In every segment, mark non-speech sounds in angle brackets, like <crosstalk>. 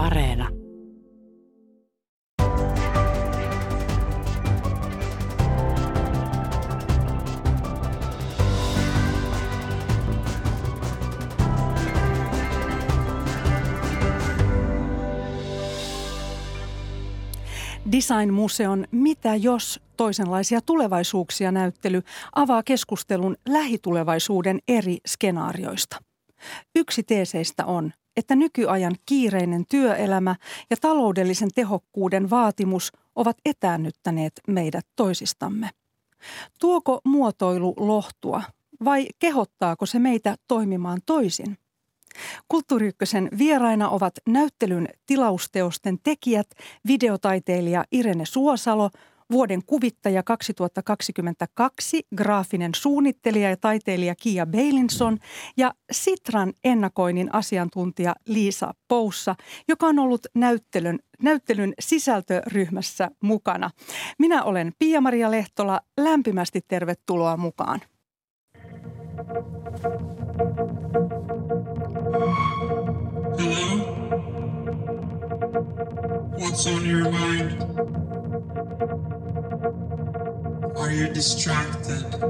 Areena. Design-museon Mitä jos toisenlaisia tulevaisuuksia näyttely avaa keskustelun lähitulevaisuuden eri skenaarioista. Yksi teeseistä on, että nykyajan kiireinen työelämä ja taloudellisen tehokkuuden vaatimus ovat etäännyttäneet meidät toisistamme. Tuoko muotoilu lohtua vai kehottaako se meitä toimimaan toisin? Kulttuuriykkösen vieraina ovat näyttelyn tilausteosten tekijät, videotaiteilija Irene Suosalo, vuoden kuvittaja 2022, graafinen suunnittelija ja taiteilija Kia Beilinson ja Sitran ennakoinnin asiantuntija Liisa Poussa, joka on ollut näyttelyn, näyttelyn sisältöryhmässä mukana. Minä olen Pia-Maria Lehtola. Lämpimästi tervetuloa mukaan. Hello? What's on your mind? Are you distracted?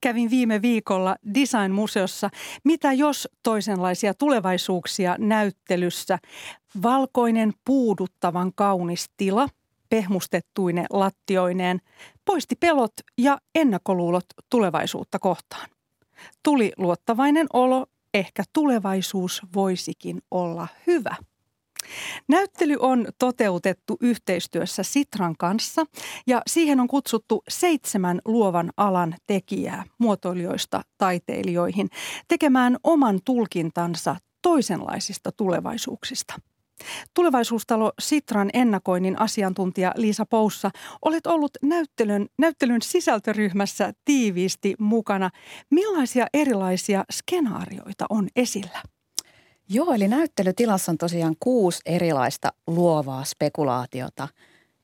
Kävin viime viikolla Design-museossa Mitä jos toisenlaisia tulevaisuuksia näyttelyssä. Valkoinen puuduttavan kaunis tila, pehmustettuine lattioineen, poisti pelot ja ennakkoluulot tulevaisuutta kohtaan. Tuli luottavainen olo, ehkä tulevaisuus voisikin olla hyvä. Näyttely on toteutettu yhteistyössä Sitran kanssa ja siihen on kutsuttu seitsemän luovan alan tekijää muotoilijoista taiteilijoihin tekemään oman tulkintansa toisenlaisista tulevaisuuksista. Tulevaisuustalo Sitran ennakoinnin asiantuntija Liisa Poussa, olet ollut näyttelyn, näyttelyn sisältöryhmässä tiiviisti mukana. Millaisia erilaisia skenaarioita on esillä? Joo, eli näyttelytilassa on tosiaan kuusi erilaista luovaa spekulaatiota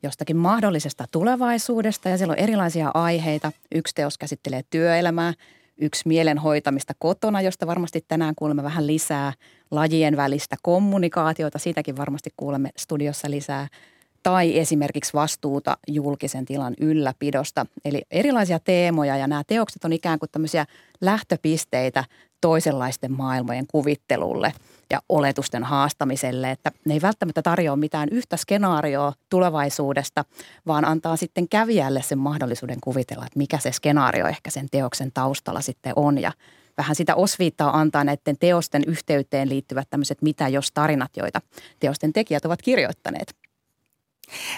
jostakin mahdollisesta tulevaisuudesta ja siellä on erilaisia aiheita. Yksi teos käsittelee työelämää, yksi mielenhoitamista kotona, josta varmasti tänään kuulemme vähän lisää, lajien välistä kommunikaatiota, siitäkin varmasti kuulemme studiossa lisää, tai esimerkiksi vastuuta julkisen tilan ylläpidosta. Eli erilaisia teemoja ja nämä teokset on ikään kuin tämmöisiä lähtöpisteitä toisenlaisten maailmojen kuvittelulle ja oletusten haastamiselle, että ne ei välttämättä tarjoa mitään yhtä skenaarioa tulevaisuudesta, vaan antaa sitten kävijälle sen mahdollisuuden kuvitella, että mikä se skenaario ehkä sen teoksen taustalla sitten on ja vähän sitä osviittaa antaa näiden teosten yhteyteen liittyvät tämmöiset mitä jos tarinat, joita teosten tekijät ovat kirjoittaneet.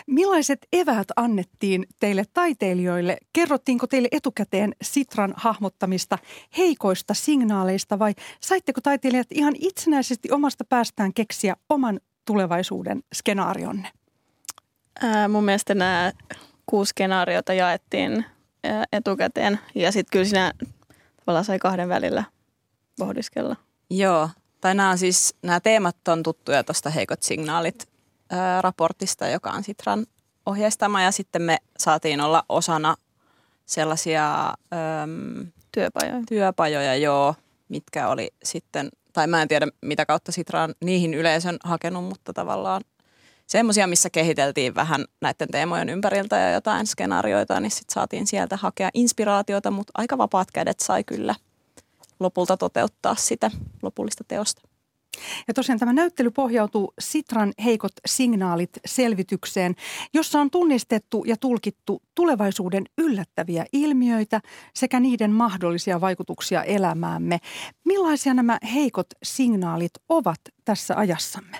Millaiset eväät annettiin teille taiteilijoille? Kerrottiinko teille etukäteen Sitran hahmottamista heikoista signaaleista vai saitteko taiteilijat ihan itsenäisesti omasta päästään keksiä oman tulevaisuuden skenaarionne? Ää, mun mielestä nämä kuusi skenaariota jaettiin ää, etukäteen ja sitten kyllä siinä tavallaan sai kahden välillä pohdiskella. Joo, tai nämä, on siis, nämä teemat on tuttuja tuosta heikot signaalit raportista, joka on Sitran ohjeistama ja sitten me saatiin olla osana sellaisia äm, työpajoja. työpajoja, joo, mitkä oli sitten, tai mä en tiedä mitä kautta Sitra on niihin yleisön hakenut, mutta tavallaan semmoisia, missä kehiteltiin vähän näiden teemojen ympäriltä ja jotain skenaarioita, niin sitten saatiin sieltä hakea inspiraatiota, mutta aika vapaat kädet sai kyllä lopulta toteuttaa sitä lopullista teosta. Ja tosiaan tämä näyttely pohjautuu Sitran heikot signaalit selvitykseen, jossa on tunnistettu ja tulkittu tulevaisuuden yllättäviä ilmiöitä sekä niiden mahdollisia vaikutuksia elämäämme. Millaisia nämä heikot signaalit ovat tässä ajassamme?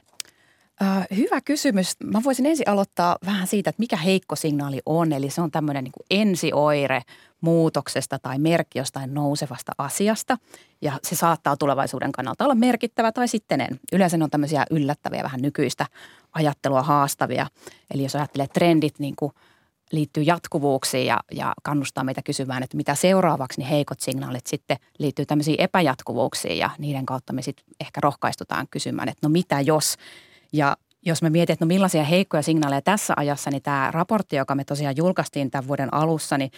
Äh, hyvä kysymys. Mä voisin ensin aloittaa vähän siitä, että mikä heikko signaali on. Eli se on tämmöinen niin ensioire muutoksesta tai merkki jostain nousevasta asiasta. Ja se saattaa tulevaisuuden kannalta olla merkittävä tai sitten en. Yleensä ne on tämmöisiä yllättäviä, vähän nykyistä ajattelua haastavia. Eli jos ajattelee trendit niin kuin liittyy jatkuvuuksiin ja, ja kannustaa meitä kysymään, että mitä seuraavaksi, niin heikot signaalit sitten liittyy tämmöisiin epäjatkuvuuksiin ja niiden kautta me sitten ehkä rohkaistutaan kysymään, että no mitä jos – ja jos me mietin, että no millaisia heikkoja signaaleja tässä ajassa, niin tämä raportti, joka me tosiaan julkaistiin tämän vuoden alussa, niin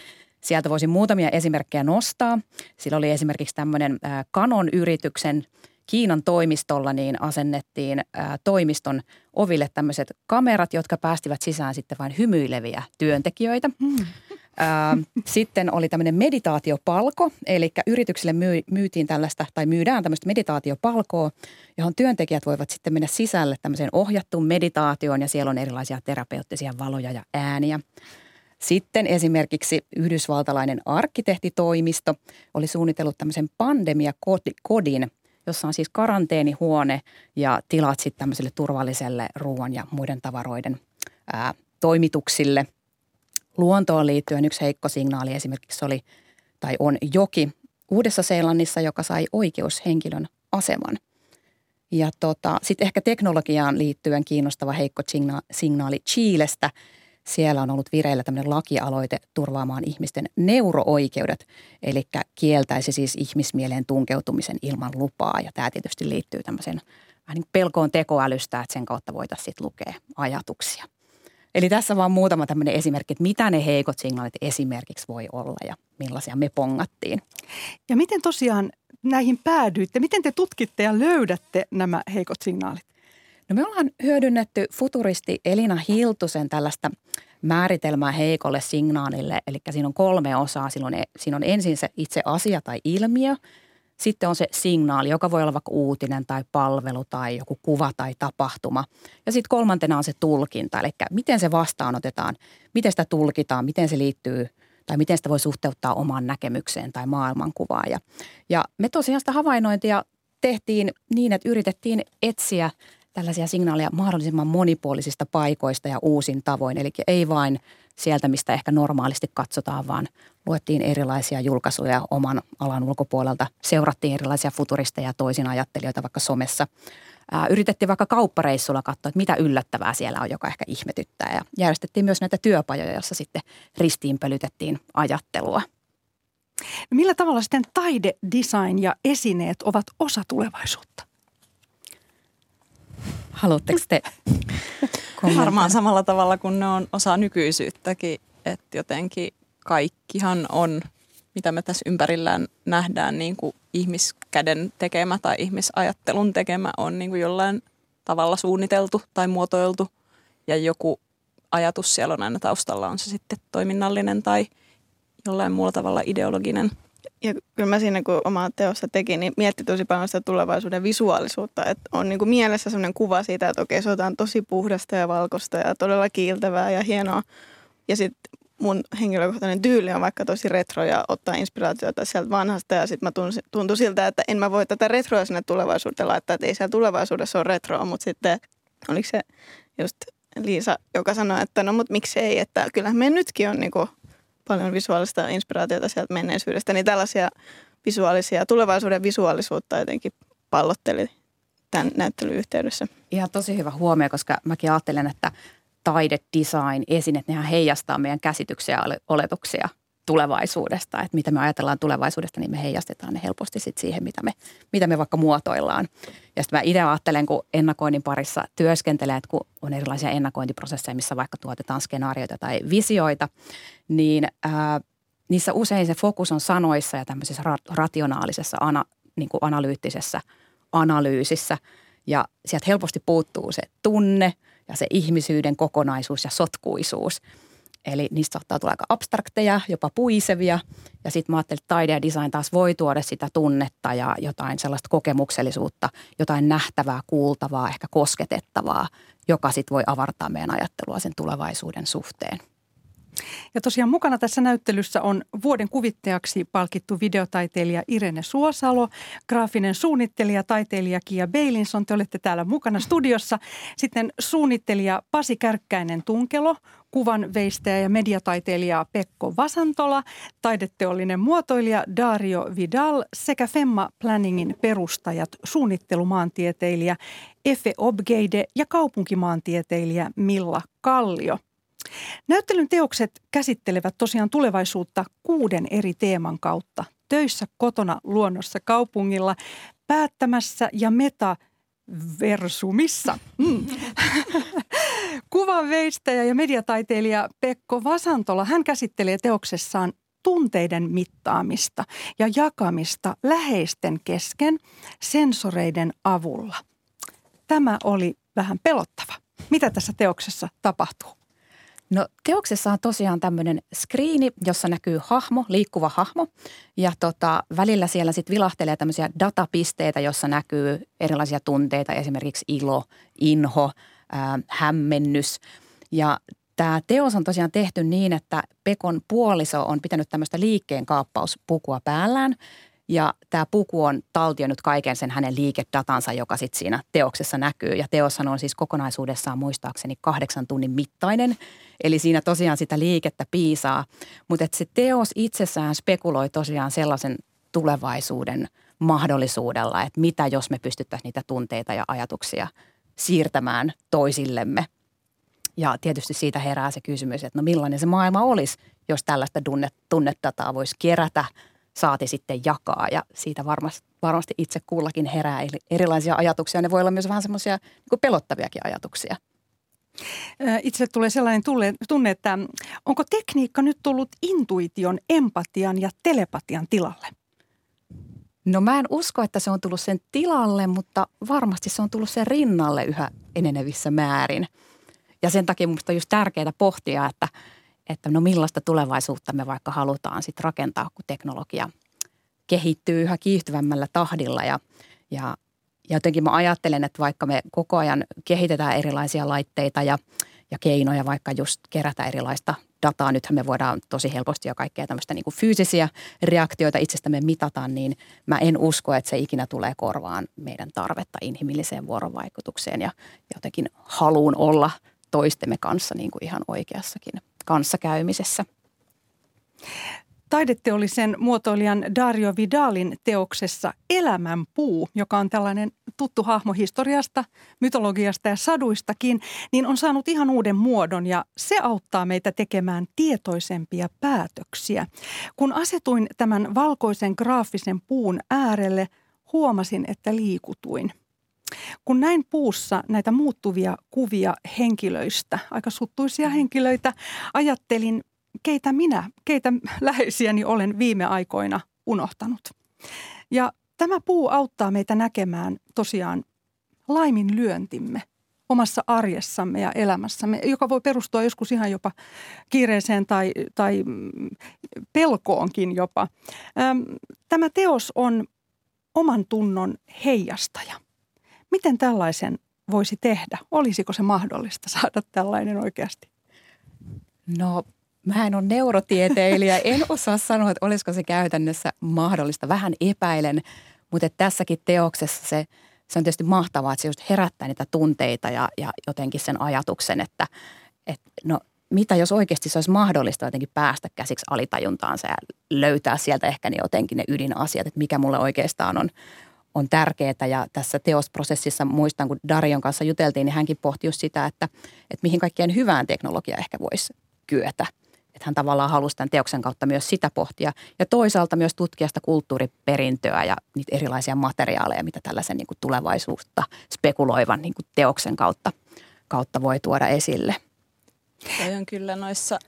sieltä voisin muutamia esimerkkejä nostaa. Sillä oli esimerkiksi tämmöinen Canon-yrityksen Kiinan toimistolla niin asennettiin ää, toimiston oville tämmöiset kamerat, jotka päästivät sisään sitten vain hymyileviä työntekijöitä. Mm. Ää, sitten oli tämmöinen meditaatiopalko, eli yrityksille myy, myytiin tällaista tai myydään tämmöistä meditaatiopalkoa, johon työntekijät voivat sitten mennä sisälle tämmöiseen ohjattuun meditaatioon ja siellä on erilaisia terapeuttisia valoja ja ääniä. Sitten esimerkiksi yhdysvaltalainen arkkitehtitoimisto oli suunnitellut tämmöisen pandemiakodin, jossa on siis karanteenihuone ja tilat sitten tämmöiselle turvalliselle ruoan ja muiden tavaroiden ää, toimituksille. Luontoon liittyen yksi heikko signaali esimerkiksi oli tai on joki Uudessa-Seelannissa, joka sai oikeushenkilön aseman. Ja tota, sitten ehkä teknologiaan liittyen kiinnostava heikko signaali Chilestä – siellä on ollut vireillä tämmöinen lakialoite turvaamaan ihmisten neurooikeudet, eli kieltäisi siis ihmismieleen tunkeutumisen ilman lupaa. Ja tämä tietysti liittyy tämmöiseen vähän niin pelkoon tekoälystä, että sen kautta voitaisiin sitten lukea ajatuksia. Eli tässä vaan muutama tämmöinen esimerkki, että mitä ne heikot signaalit esimerkiksi voi olla ja millaisia me pongattiin. Ja miten tosiaan näihin päädyitte? Miten te tutkitte ja löydätte nämä heikot signaalit? No me ollaan hyödynnetty futuristi Elina Hiltusen tällaista määritelmää heikolle signaalille. Eli siinä on kolme osaa. Silloin, e, siinä on ensin se itse asia tai ilmiö. Sitten on se signaali, joka voi olla vaikka uutinen tai palvelu tai joku kuva tai tapahtuma. Ja sitten kolmantena on se tulkinta, eli miten se vastaanotetaan, miten sitä tulkitaan, miten se liittyy tai miten sitä voi suhteuttaa omaan näkemykseen tai maailmankuvaan. Ja, ja me tosiaan sitä havainnointia tehtiin niin, että yritettiin etsiä – tällaisia signaaleja mahdollisimman monipuolisista paikoista ja uusin tavoin. Eli ei vain sieltä, mistä ehkä normaalisti katsotaan, vaan luettiin erilaisia julkaisuja oman alan ulkopuolelta. Seurattiin erilaisia futuristeja ja toisin ajattelijoita vaikka somessa. Yritettiin vaikka kauppareissulla katsoa, että mitä yllättävää siellä on, joka ehkä ihmetyttää. Ja järjestettiin myös näitä työpajoja, joissa sitten ristiinpölytettiin ajattelua. Millä tavalla sitten taide, design ja esineet ovat osa tulevaisuutta? Haluatteko te <laughs> Varmaan samalla tavalla kuin ne on osa nykyisyyttäkin, että jotenkin kaikkihan on, mitä me tässä ympärillään nähdään, niin kuin ihmiskäden tekemä tai ihmisajattelun tekemä on niin kuin jollain tavalla suunniteltu tai muotoiltu. Ja joku ajatus siellä on aina taustalla, on se sitten toiminnallinen tai jollain muulla tavalla ideologinen – ja kyllä mä siinä, kun omaa teossa tekin, niin mietti tosi paljon sitä tulevaisuuden visuaalisuutta. Että on niin kuin mielessä sellainen kuva siitä, että okei, se on tosi puhdasta ja valkoista ja todella kiiltävää ja hienoa. Ja sitten mun henkilökohtainen tyyli on vaikka tosi retro ja ottaa inspiraatiota sieltä vanhasta. Ja sitten mä tuntui siltä, että en mä voi tätä retroa sinne tulevaisuuteen laittaa, että ei siellä tulevaisuudessa ole retroa. Mutta sitten oliko se just Liisa, joka sanoi, että no mut miksi ei, että kyllähän me nytkin on niinku paljon visuaalista inspiraatiota sieltä menneisyydestä, niin tällaisia visuaalisia, tulevaisuuden visuaalisuutta jotenkin pallotteli tämän näyttelyn yhteydessä. Ihan tosi hyvä huomio, koska mäkin ajattelen, että taide, design, esineet, nehän heijastaa meidän käsityksiä ja oletuksia tulevaisuudesta. Että mitä me ajatellaan tulevaisuudesta, niin me heijastetaan ne helposti sit siihen, mitä me, mitä me vaikka muotoillaan. Ja sitten mä itse ajattelen, kun ennakoinnin parissa työskentelee, että kun on erilaisia ennakointiprosesseja, missä vaikka tuotetaan skenaarioita tai visioita, niin ää, niissä usein se fokus on sanoissa ja tämmöisessä ra- rationaalisessa, ana, niin kuin analyyttisessä analyysissä. Ja sieltä helposti puuttuu se tunne ja se ihmisyyden kokonaisuus ja sotkuisuus – Eli niistä saattaa tulla aika abstrakteja, jopa puisevia. Ja sitten mä ajattelin, että taide ja design taas voi tuoda sitä tunnetta ja jotain sellaista kokemuksellisuutta, jotain nähtävää, kuultavaa, ehkä kosketettavaa, joka sitten voi avartaa meidän ajattelua sen tulevaisuuden suhteen. Ja tosiaan mukana tässä näyttelyssä on vuoden kuvittajaksi palkittu videotaiteilija Irene Suosalo, graafinen suunnittelija, taiteilija Kia Beilinson, te olette täällä mukana studiossa. Sitten suunnittelija Pasi Kärkkäinen Tunkelo, kuvan veistäjä ja mediataiteilija Pekko Vasantola, taideteollinen muotoilija Dario Vidal sekä Femma Planningin perustajat, suunnittelumaantieteilijä Efe Obgeide ja kaupunkimaantieteilijä Milla Kallio – Näyttelyn teokset käsittelevät tosiaan tulevaisuutta kuuden eri teeman kautta. Töissä, kotona, luonnossa, kaupungilla, päättämässä ja metaversumissa. Mm. <laughs> Kuvan veistäjä ja mediataiteilija Pekko Vasantola, hän käsittelee teoksessaan tunteiden mittaamista ja jakamista läheisten kesken sensoreiden avulla. Tämä oli vähän pelottava. Mitä tässä teoksessa tapahtuu? No teoksessa on tosiaan tämmöinen skriini, jossa näkyy hahmo, liikkuva hahmo. Ja tota, välillä siellä sitten vilahtelee tämmöisiä datapisteitä, jossa näkyy erilaisia tunteita, esimerkiksi ilo, inho, ää, hämmennys. Ja tämä teos on tosiaan tehty niin, että Pekon puoliso on pitänyt tämmöistä liikkeen kaappauspukua päällään. Ja tämä puku on taltioinut kaiken sen hänen liikedatansa, joka sitten siinä teoksessa näkyy. Ja teoshan on siis kokonaisuudessaan muistaakseni kahdeksan tunnin mittainen. Eli siinä tosiaan sitä liikettä piisaa. Mutta se teos itsessään spekuloi tosiaan sellaisen tulevaisuuden mahdollisuudella, että mitä jos me pystyttäisiin niitä tunteita ja ajatuksia siirtämään toisillemme. Ja tietysti siitä herää se kysymys, että no millainen se maailma olisi, jos tällaista tunnedataa voisi kerätä – saati sitten jakaa. Ja siitä varmasti, varmasti itse kullakin herää erilaisia ajatuksia. Ne voi olla myös vähän semmoisia niin pelottaviakin ajatuksia. Itse tulee sellainen tunne, että onko tekniikka nyt tullut intuition, empatian ja telepatian tilalle? No mä en usko, että se on tullut sen tilalle, mutta varmasti se on tullut sen rinnalle yhä enenevissä määrin. Ja sen takia minusta on just tärkeää pohtia, että – että no millaista tulevaisuutta me vaikka halutaan sitten rakentaa, kun teknologia kehittyy yhä kiihtyvämmällä tahdilla ja, ja, ja jotenkin mä ajattelen, että vaikka me koko ajan kehitetään erilaisia laitteita ja, ja keinoja vaikka just kerätä erilaista dataa, nythän me voidaan tosi helposti jo kaikkea tämmöistä niin kuin fyysisiä reaktioita itsestämme mitata, niin mä en usko, että se ikinä tulee korvaan meidän tarvetta inhimilliseen vuorovaikutukseen ja jotenkin haluun olla toistemme kanssa niin kuin ihan oikeassakin kanssakäymisessä. Taideteollisen muotoilijan Dario Vidalin teoksessa Elämän puu, joka on tällainen tuttu hahmo historiasta, mytologiasta ja saduistakin, niin on saanut ihan uuden muodon ja se auttaa meitä tekemään tietoisempia päätöksiä. Kun asetuin tämän valkoisen graafisen puun äärelle, huomasin, että liikutuin – kun näin puussa näitä muuttuvia kuvia henkilöistä, aika suttuisia henkilöitä, ajattelin, keitä minä, keitä <laughs> läheisiäni olen viime aikoina unohtanut. Ja tämä puu auttaa meitä näkemään tosiaan laiminlyöntimme omassa arjessamme ja elämässämme, joka voi perustua joskus ihan jopa kiireeseen tai, tai pelkoonkin jopa. Tämä teos on oman tunnon heijastaja – Miten tällaisen voisi tehdä? Olisiko se mahdollista saada tällainen oikeasti? No mä en ole neurotieteilijä, en osaa sanoa, että olisiko se käytännössä mahdollista. Vähän epäilen, mutta tässäkin teoksessa se, se on tietysti mahtavaa, että se just herättää niitä tunteita ja, ja jotenkin sen ajatuksen, että, että no mitä jos oikeasti se olisi mahdollista jotenkin päästä käsiksi alitajuntaansa ja löytää sieltä ehkä ne jotenkin ne ydinasiat, että mikä mulle oikeastaan on, on tärkeää ja tässä teosprosessissa muistan, kun Darion kanssa juteltiin, niin hänkin pohti just sitä, että, että mihin kaikkeen hyvään teknologia ehkä voisi kyetä. Että hän tavallaan halusi tämän teoksen kautta myös sitä pohtia ja toisaalta myös tutkia sitä kulttuuriperintöä ja niitä erilaisia materiaaleja, mitä tällaisen niin kuin tulevaisuutta spekuloivan niin kuin teoksen kautta, kautta voi tuoda esille. Se on kyllä noissa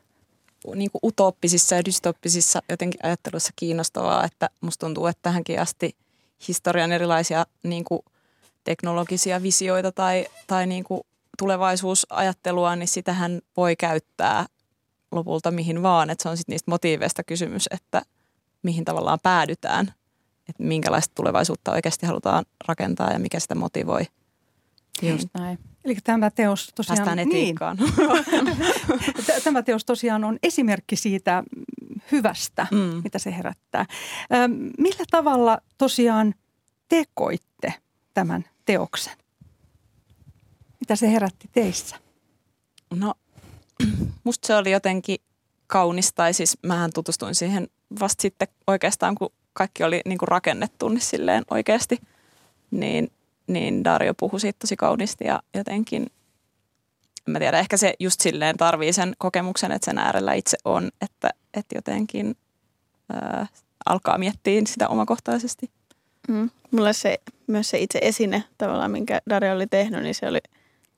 niin kuin utooppisissa ja dystoppisissa jotenkin ajatteluissa kiinnostavaa, että musta tuntuu, että tähänkin asti – historian erilaisia niin kuin teknologisia visioita tai, tai niin kuin tulevaisuusajattelua, niin sitähän voi käyttää lopulta mihin vaan. Että se on sitten niistä motiiveista kysymys, että mihin tavallaan päädytään, että minkälaista tulevaisuutta oikeasti halutaan rakentaa ja mikä sitä motivoi. Just näin. Eli tämä teos tosiaan... Päästään niin. etiikkaan. <laughs> Niin. tämä teos tosiaan on esimerkki siitä hyvästä, mm. mitä se herättää. Millä tavalla tosiaan tekoitte tämän teoksen? Mitä se herätti teissä? No, musta se oli jotenkin kaunis, tai siis mähän tutustuin siihen vasta sitten oikeastaan, kun kaikki oli niin kuin rakennettu niin silleen oikeasti, niin, niin Dario puhui siitä tosi kauniisti ja jotenkin, en mä tiedä, ehkä se just silleen tarvii sen kokemuksen, että sen äärellä itse on, että, että jotenkin ää, alkaa miettiä sitä omakohtaisesti. Mm. Mulle se, myös se itse esine tavallaan, minkä Dario oli tehnyt, niin se oli,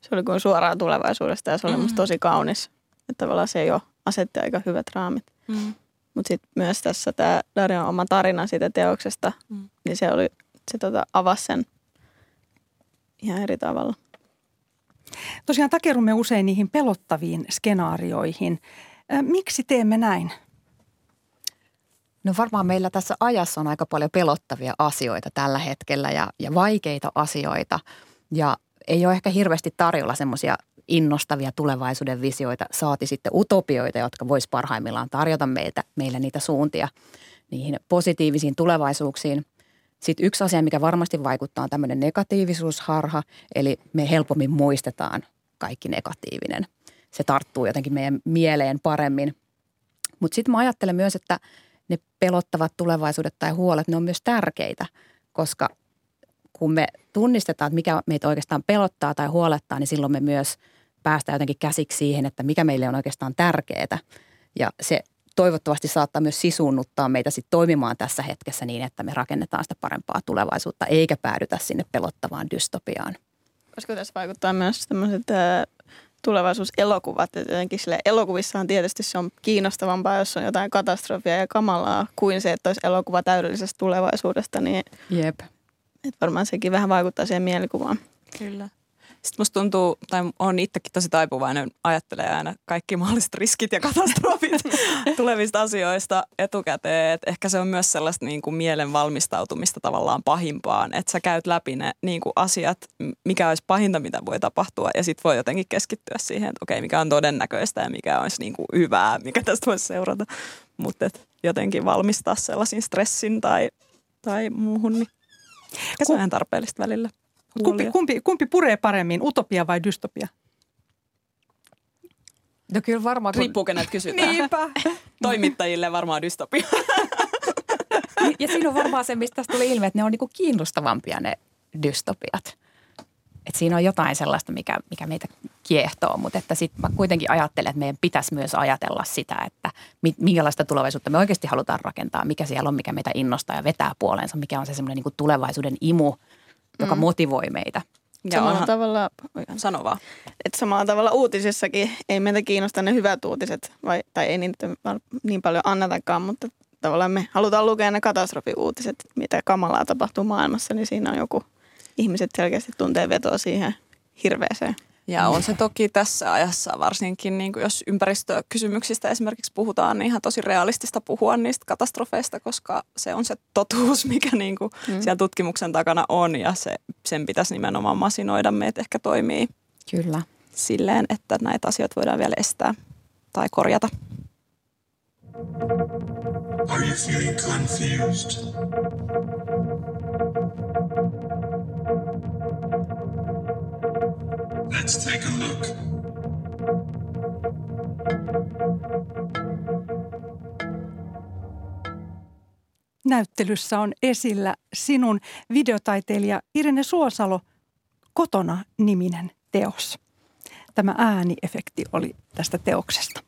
se oli kuin suoraan tulevaisuudesta ja se oli mm. musta tosi kaunis. Että tavallaan se jo asetti aika hyvät raamit. Mm. Mutta sitten myös tässä tämä Darion oma tarina siitä teoksesta, mm. niin se, oli, se tota, avasi sen ihan eri tavalla. Tosiaan takerumme usein niihin pelottaviin skenaarioihin. Miksi teemme näin? No varmaan meillä tässä ajassa on aika paljon pelottavia asioita tällä hetkellä ja, ja vaikeita asioita. Ja ei ole ehkä hirveästi tarjolla semmoisia innostavia tulevaisuuden visioita, saati sitten utopioita, jotka vois parhaimmillaan tarjota meitä, meille niitä suuntia niihin positiivisiin tulevaisuuksiin. Sitten yksi asia, mikä varmasti vaikuttaa, on tämmöinen negatiivisuusharha, eli me helpommin muistetaan kaikki negatiivinen. Se tarttuu jotenkin meidän mieleen paremmin. Mutta sitten mä ajattelen myös, että ne pelottavat tulevaisuudet tai huolet, ne on myös tärkeitä, koska kun me tunnistetaan, että mikä meitä oikeastaan pelottaa tai huolettaa, niin silloin me myös päästään jotenkin käsiksi siihen, että mikä meille on oikeastaan tärkeää. Ja se toivottavasti saattaa myös sisuunnuttaa meitä sitten toimimaan tässä hetkessä niin, että me rakennetaan sitä parempaa tulevaisuutta, eikä päädytä sinne pelottavaan dystopiaan. Koska tässä vaikuttaa myös tämmöiset tulevaisuuselokuvat. Että jotenkin sille elokuvissahan tietysti se on kiinnostavampaa, jos on jotain katastrofia ja kamalaa, kuin se, että olisi elokuva täydellisestä tulevaisuudesta. Niin Jep. Että varmaan sekin vähän vaikuttaa siihen mielikuvaan. Kyllä. Sitten musta tuntuu, tai on itsekin tosi taipuvainen, ajattelee aina kaikki mahdolliset riskit ja katastrofit <laughs> tulevista asioista etukäteen. Et ehkä se on myös sellaista niin kuin mielen valmistautumista tavallaan pahimpaan, että sä käyt läpi ne niin kuin asiat, mikä olisi pahinta, mitä voi tapahtua, ja sitten voi jotenkin keskittyä siihen, että okei, mikä on todennäköistä ja mikä olisi niin kuin hyvää, mikä tästä voisi seurata. Mutta jotenkin valmistaa sellaisin stressin tai, tai muuhun, niin se on ihan tarpeellista välillä. Kumpi, kumpi, kumpi puree paremmin, utopia vai dystopia? No kyllä varmaan. Kun... Riippuu kenet kysytään. Niinpä. <laughs> Toimittajille varmaan dystopia. ja siinä on varmaan se, mistä tästä tuli ilmi, että ne on niinku kiinnostavampia ne dystopiat. Et siinä on jotain sellaista, mikä, mikä meitä kiehtoo, mutta että sitten mä kuitenkin ajattelen, että meidän pitäisi myös ajatella sitä, että minkälaista tulevaisuutta me oikeasti halutaan rakentaa, mikä siellä on, mikä meitä innostaa ja vetää puoleensa, mikä on se semmoinen niin tulevaisuuden imu, joka mm. motivoi meitä. Ja samalla onhan, tavalla, sano vaan. Että samalla tavalla uutisissakin ei meitä kiinnosta ne hyvät uutiset, vai, tai ei niitä niin paljon annetakaan, mutta tavallaan me halutaan lukea ne katastrofiuutiset, mitä kamalaa tapahtuu maailmassa, niin siinä on joku, ihmiset selkeästi tuntee vetoa siihen hirveeseen. Ja on se toki tässä ajassa, varsinkin niin kuin jos ympäristökysymyksistä esimerkiksi puhutaan, niin ihan tosi realistista puhua niistä katastrofeista, koska se on se totuus, <laughs> mikä niin kuin mm. siellä tutkimuksen takana on ja se, sen pitäisi nimenomaan masinoida meitä ehkä toimii Kyllä. silleen, että näitä asioita voidaan vielä estää tai korjata. Are you feeling confused? Let's take a look. Näyttelyssä on esillä sinun videotaiteilija Irene Suosalo Kotona niminen teos. Tämä ääniefekti oli tästä teoksesta.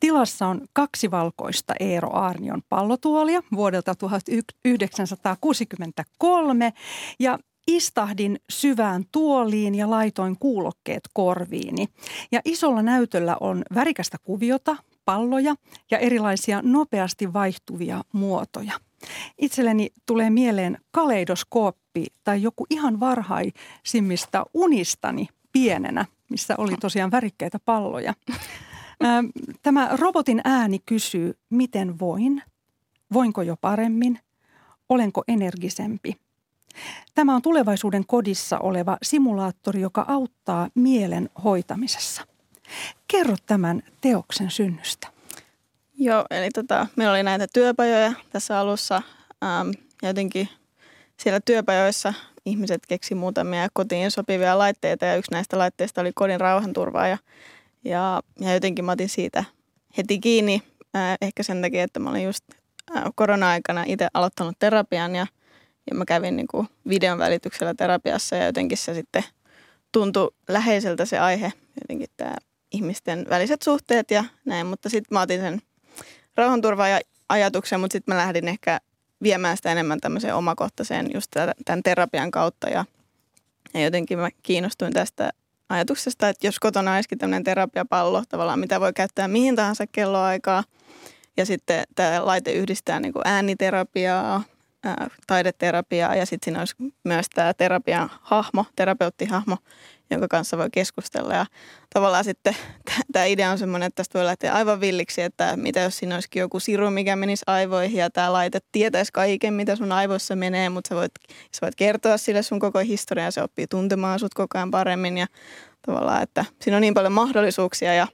Tilassa on kaksi valkoista Eero Aarnion pallotuolia vuodelta 1963 ja Istahdin syvään tuoliin ja laitoin kuulokkeet korviini. Ja isolla näytöllä on värikästä kuviota, palloja ja erilaisia nopeasti vaihtuvia muotoja. Itselleni tulee mieleen kaleidoskooppi tai joku ihan varhaisimmista unistani pienenä, missä oli tosiaan värikkäitä palloja. Tämä robotin ääni kysyy, miten voin, voinko jo paremmin, olenko energisempi – Tämä on tulevaisuuden kodissa oleva simulaattori, joka auttaa mielen hoitamisessa. Kerro tämän teoksen synnystä. Joo, eli tota, meillä oli näitä työpajoja tässä alussa ähm, jotenkin siellä työpajoissa ihmiset keksi muutamia kotiin sopivia laitteita ja yksi näistä laitteista oli kodin rauhanturvaaja. Ja, ja jotenkin mä otin siitä heti kiinni, äh, ehkä sen takia, että mä olin just äh, korona-aikana itse aloittanut terapian ja – ja mä kävin niin kuin videon välityksellä terapiassa ja jotenkin se sitten tuntui läheiseltä se aihe, jotenkin tämä ihmisten väliset suhteet ja näin. Mutta sitten mä otin sen rauhanturvaaja-ajatuksen, mutta sitten mä lähdin ehkä viemään sitä enemmän tämmöiseen omakohtaiseen just tämän terapian kautta ja, ja jotenkin mä kiinnostuin tästä ajatuksesta, että jos kotona olisikin tämmöinen terapiapallo tavallaan, mitä voi käyttää mihin tahansa kelloaikaa Ja sitten tämä laite yhdistää niin kuin ääniterapiaa, taideterapiaa ja sitten siinä olisi myös tämä terapian hahmo, terapeuttihahmo, jonka kanssa voi keskustella. Ja tavallaan sitten tämä idea on semmoinen, että tästä voi lähteä aivan villiksi, että mitä jos siinä olisikin joku siru, mikä menisi aivoihin ja tämä laite tietäisi kaiken, mitä sun aivoissa menee, mutta sä voit, sä voit kertoa sille sun koko historia ja se oppii tuntemaan sut koko ajan paremmin ja tavallaan, että siinä on niin paljon mahdollisuuksia ja,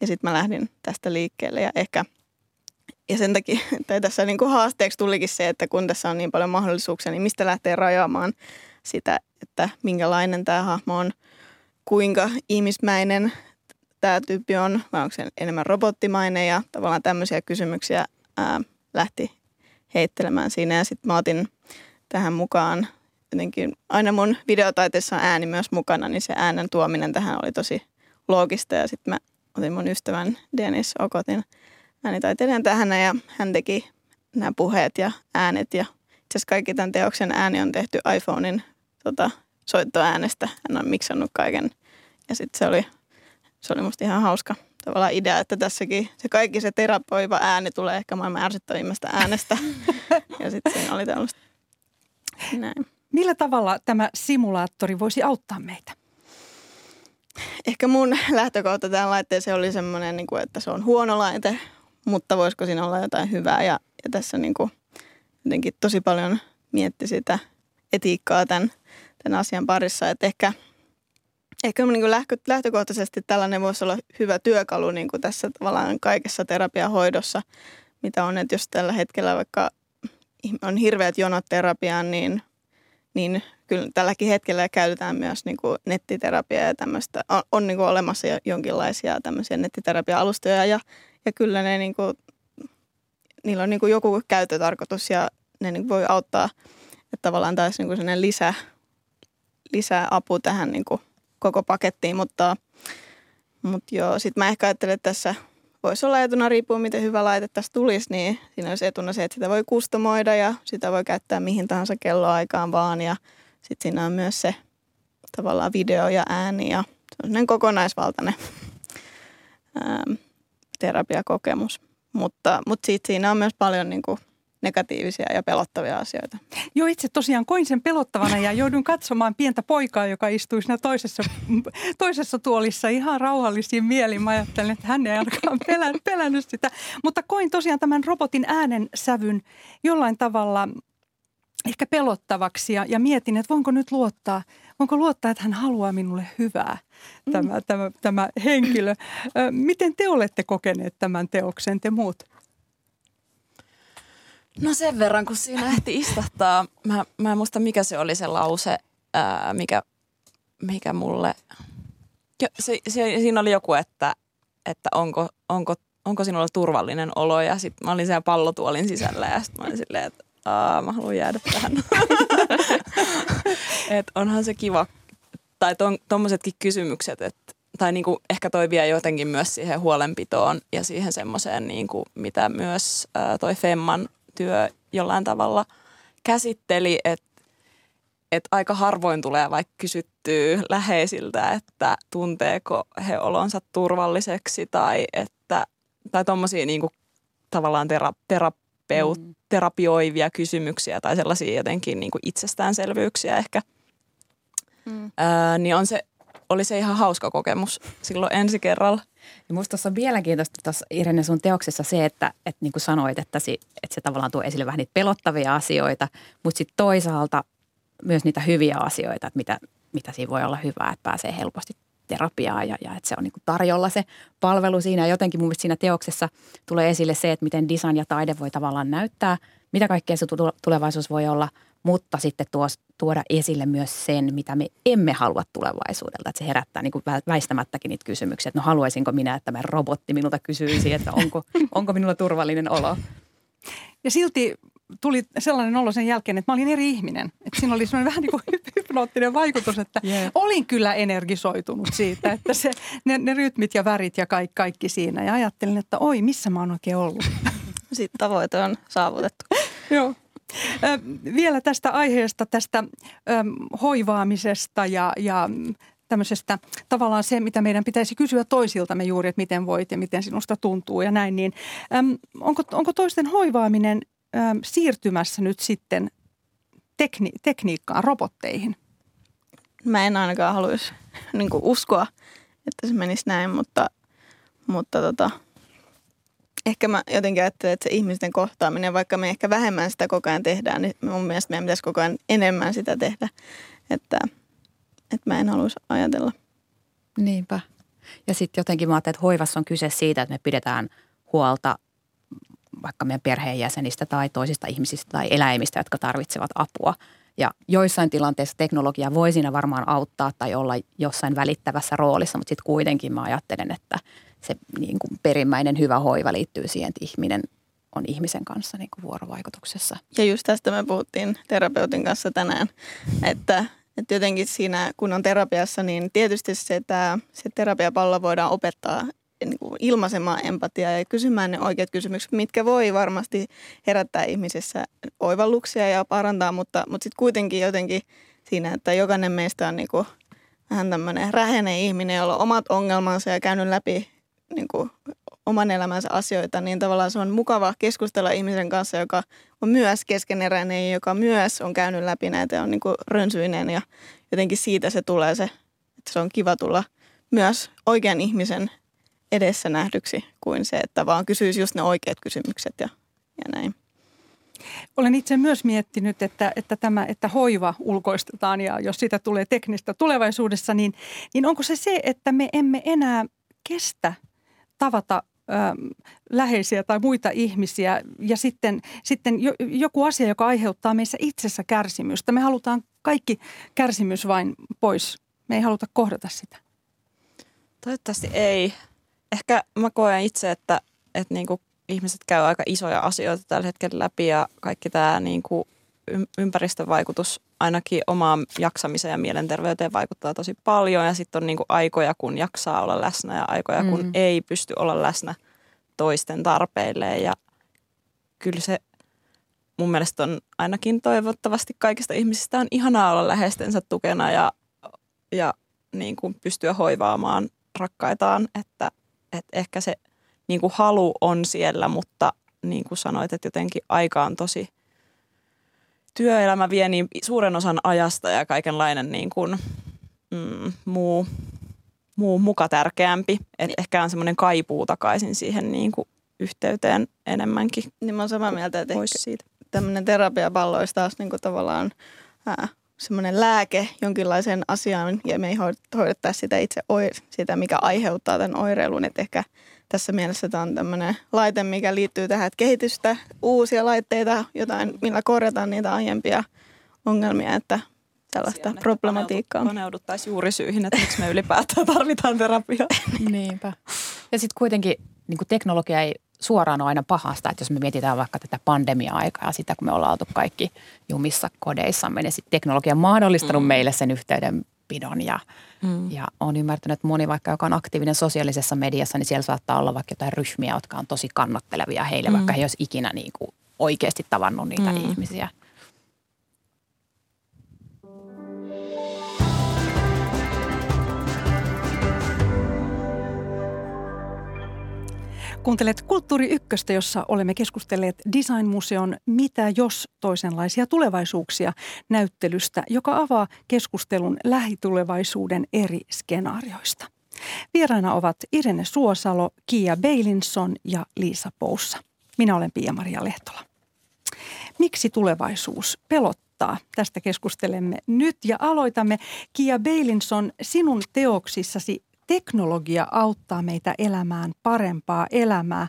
ja sitten mä lähdin tästä liikkeelle ja ehkä ja sen takia, <laughs> tai tässä niin kuin haasteeksi tulikin se, että kun tässä on niin paljon mahdollisuuksia, niin mistä lähtee rajaamaan sitä, että minkälainen tämä hahmo on, kuinka ihmismäinen tämä tyyppi on, vai onko se enemmän robottimainen ja tavallaan tämmöisiä kysymyksiä ää, lähti heittelemään siinä. Ja sitten mä otin tähän mukaan jotenkin, aina mun videotaiteessa on ääni myös mukana, niin se äänen tuominen tähän oli tosi loogista. Ja sitten mä otin mun ystävän Dennis Okotin äänitaiteilijan tähän ja hän teki nämä puheet ja äänet. Ja itse asiassa kaikki tämän teoksen ääni on tehty iPhonein tota, soittoäänestä. Hän on miksannut kaiken. Ja sitten se oli, se oli musta ihan hauska tavallaan idea, että tässäkin se kaikki se terapoiva ääni tulee ehkä maailman ärsyttävimmästä äänestä. <laughs> ja sitten siinä oli tällaista. Näin. Millä tavalla tämä simulaattori voisi auttaa meitä? Ehkä mun lähtökohta tähän laitteeseen oli semmoinen, niin että se on huono laite, mutta voisiko siinä olla jotain hyvää. Ja, ja tässä niin kuin jotenkin tosi paljon mietti sitä etiikkaa tämän, tämän asian parissa. Että ehkä, ehkä niin kuin lähtökohtaisesti tällainen voisi olla hyvä työkalu niin kuin tässä tavallaan kaikessa terapiahoidossa, mitä on. Että jos tällä hetkellä vaikka on hirveät jonot terapiaan, niin, niin kyllä tälläkin hetkellä käytetään myös niin kuin nettiterapiaa ja tämmöistä. On, on niin kuin olemassa jonkinlaisia tämmöisiä nettiterapia-alustoja ja, ja kyllä ne niin kuin, niillä on niin kuin joku käyttötarkoitus ja ne niin voi auttaa, että tavallaan taisi niin kuin lisä, lisää apu tähän niin kuin koko pakettiin, mutta, mutta joo, sitten mä ehkä ajattelen, että tässä voisi olla etuna riippuen miten hyvä laite tässä tulisi, niin siinä olisi etuna se, että sitä voi kustomoida ja sitä voi käyttää mihin tahansa kelloaikaan vaan. Ja sitten siinä on myös se tavallaan video ja ääni ja sellainen kokonaisvaltainen <laughs> ää, terapiakokemus. Mutta, mutta siitä siinä on myös paljon niin kuin negatiivisia ja pelottavia asioita. Joo, itse tosiaan koin sen pelottavana ja joudun katsomaan pientä poikaa, joka istui siinä toisessa, toisessa tuolissa ihan rauhallisin mielin. Mä ajattelin, että hän ei ainakaan pelän, pelännyt sitä. Mutta koin tosiaan tämän robotin äänen sävyn jollain tavalla ehkä pelottavaksi ja, ja mietin, että voinko nyt luottaa, voinko luottaa, että hän haluaa minulle hyvää, tämä, mm. tämä, tämä henkilö. Miten te olette kokeneet tämän teoksen, te muut? No sen verran, kun siinä ehti istahtaa. Mä, mä en muista, mikä se oli se lause, ää, mikä, mikä mulle... Jo, se, se, siinä oli joku, että, että onko, onko, onko sinulla turvallinen olo. Ja sitten mä olin siellä pallotuolin sisällä ja sitten mä olin silleen, että Aa, mä haluan jäädä tähän. <laughs> Et onhan se kiva, tai tuommoisetkin kysymykset, että tai niinku ehkä toi vie jotenkin myös siihen huolenpitoon ja siihen semmoiseen, niinku, mitä myös ää, toi Femman työ jollain tavalla käsitteli, että et aika harvoin tulee vaikka kysyttyä läheisiltä, että tunteeko he olonsa turvalliseksi tai että tai tommosia niinku tavallaan tera, tera, terapeut, mm. terapioivia kysymyksiä tai sellaisia jotenkin niin kuin itsestäänselvyyksiä ehkä, mm. ää, niin on se, oli se ihan hauska kokemus silloin ensi kerralla. Ja musta tuossa on mielenkiintoista tuossa Irene sun teoksessa se, että, että niin kuin sanoit, että, si, että se tavallaan tuo esille vähän niitä pelottavia asioita, mutta sitten toisaalta myös niitä hyviä asioita, että mitä, mitä siinä voi olla hyvää, että pääsee helposti terapiaa ja, ja että se on niin tarjolla se palvelu siinä. Ja jotenkin mun mielestä siinä teoksessa tulee esille se, että miten design ja taide voi tavallaan näyttää, mitä kaikkea se tulevaisuus voi olla, mutta sitten tuos, tuoda esille myös sen, mitä me emme halua tulevaisuudelta. Että se herättää niin kuin väistämättäkin niitä kysymyksiä, että no haluaisinko minä, että tämä robotti minulta kysyisi, että onko, onko minulla turvallinen olo. Ja silti tuli sellainen olo sen jälkeen, että mä olin eri ihminen. Että siinä oli semmoinen <laughs> vähän niin kuin hypnoottinen vaikutus, että yeah. olin kyllä energisoitunut siitä, että se, ne, ne rytmit ja värit ja kaikki, kaikki siinä. Ja ajattelin, että oi, missä mä oon oikein ollut. <laughs> Sitten tavoite on saavutettu. <laughs> Joo. Vielä tästä aiheesta, tästä hoivaamisesta ja, ja tämmöisestä tavallaan se, mitä meidän pitäisi kysyä toisiltamme juuri, että miten voit ja miten sinusta tuntuu ja näin, niin äm, onko, onko toisten hoivaaminen äm, siirtymässä nyt sitten tekni, tekniikkaan, robotteihin? Mä en ainakaan haluaisi <laughs> niin uskoa, että se menisi näin, mutta, mutta tota, ehkä mä jotenkin ajattelen, että se ihmisten kohtaaminen, vaikka me ehkä vähemmän sitä koko ajan tehdään, niin mun mielestä meidän pitäisi koko ajan enemmän sitä tehdä. Että, että mä en haluaisi ajatella. Niinpä. Ja sitten jotenkin mä ajattelen, että hoivassa on kyse siitä, että me pidetään huolta vaikka meidän perheenjäsenistä tai toisista ihmisistä tai eläimistä, jotka tarvitsevat apua. Ja joissain tilanteissa teknologia voi siinä varmaan auttaa tai olla jossain välittävässä roolissa, mutta sitten kuitenkin mä ajattelen, että se niin kuin perimmäinen hyvä hoiva liittyy siihen, että ihminen on ihmisen kanssa niin kuin vuorovaikutuksessa. Ja just tästä me puhuttiin terapeutin kanssa tänään, että, että jotenkin siinä, kun on terapiassa, niin tietysti se, että se terapiapallo voidaan opettaa niin ilmaisemaan empatiaa ja kysymään ne oikeat kysymykset, mitkä voi varmasti herättää ihmisessä oivalluksia ja parantaa, mutta, mutta sitten kuitenkin jotenkin siinä, että jokainen meistä on niin kuin vähän tämmöinen rähenen ihminen, jolla on omat ongelmansa ja käynyt läpi niin kuin oman elämänsä asioita, niin tavallaan se on mukava keskustella ihmisen kanssa, joka on myös keskeneräinen joka myös on käynyt läpi näitä ja on niin kuin rönsyinen ja jotenkin siitä se tulee se, että se on kiva tulla myös oikean ihmisen edessä nähdyksi kuin se, että vaan kysyisi just ne oikeat kysymykset ja, ja näin. Olen itse myös miettinyt, että, että tämä, että hoiva ulkoistetaan ja jos siitä tulee teknistä tulevaisuudessa, niin, niin onko se se, että me emme enää kestä tavata ö, läheisiä tai muita ihmisiä ja sitten, sitten jo, joku asia, joka aiheuttaa meissä itsessä kärsimystä. Me halutaan kaikki kärsimys vain pois. Me ei haluta kohdata sitä. Toivottavasti ei ehkä mä koen itse, että, että niin kuin ihmiset käy aika isoja asioita tällä hetkellä läpi ja kaikki tämä niin kuin ympäristövaikutus ainakin omaan jaksamiseen ja mielenterveyteen vaikuttaa tosi paljon ja sitten on niin kuin aikoja, kun jaksaa olla läsnä ja aikoja, kun mm. ei pysty olla läsnä toisten tarpeille ja kyllä se mun mielestä on ainakin toivottavasti kaikista ihmisistä on ihanaa olla läheistensä tukena ja, ja niin kuin pystyä hoivaamaan rakkaitaan, että että ehkä se niin kuin halu on siellä, mutta niin kuin sanoit, että jotenkin aika on tosi, työelämä vie niin suuren osan ajasta ja kaikenlainen niin kuin, mm, muu, muu muka tärkeämpi. Että ehkä on semmoinen kaipuu takaisin siihen niin kuin yhteyteen enemmänkin. Niin mä oon samaa mieltä, että siitä. tämmöinen terapiapallo olisi taas niin kuin tavallaan ää, semmoinen lääke jonkinlaiseen asiaan ja me ei hoidettaisi sitä itse oire, sitä, mikä aiheuttaa tämän oireilun. Että ehkä tässä mielessä tämä on tämmöinen laite, mikä liittyy tähän, että kehitystä, uusia laitteita, jotain, millä korjataan niitä aiempia ongelmia, että tällaista Siellä, problematiikkaa. Paneuduttaisiin juuri syihin, että miksi me ylipäätään tarvitaan terapiaa. <laughs> Niinpä. Ja sitten kuitenkin niin teknologia ei suoraan ole aina pahasta, että jos me mietitään vaikka tätä pandemia-aikaa ja sitä, kun me ollaan oltu kaikki jumissa kodeissamme, niin sitten teknologia on mahdollistanut mm. meille sen yhteydenpidon ja, mm. ja on ymmärtänyt, että moni vaikka, joka on aktiivinen sosiaalisessa mediassa, niin siellä saattaa olla vaikka jotain ryhmiä, jotka on tosi kannattelevia heille, mm. vaikka he olisi ikinä niin kuin oikeasti tavannut niitä mm. ihmisiä. Kuuntelet Kulttuuri Ykköstä, jossa olemme keskustelleet Design-museon Mitä jos toisenlaisia tulevaisuuksia näyttelystä, joka avaa keskustelun lähitulevaisuuden eri skenaarioista. Vieraina ovat Irene Suosalo, Kia Beilinson ja Liisa Poussa. Minä olen Pia-Maria Lehtola. Miksi tulevaisuus pelottaa? Tästä keskustelemme nyt ja aloitamme. Kia Beilinson, sinun teoksissasi teknologia auttaa meitä elämään parempaa elämää.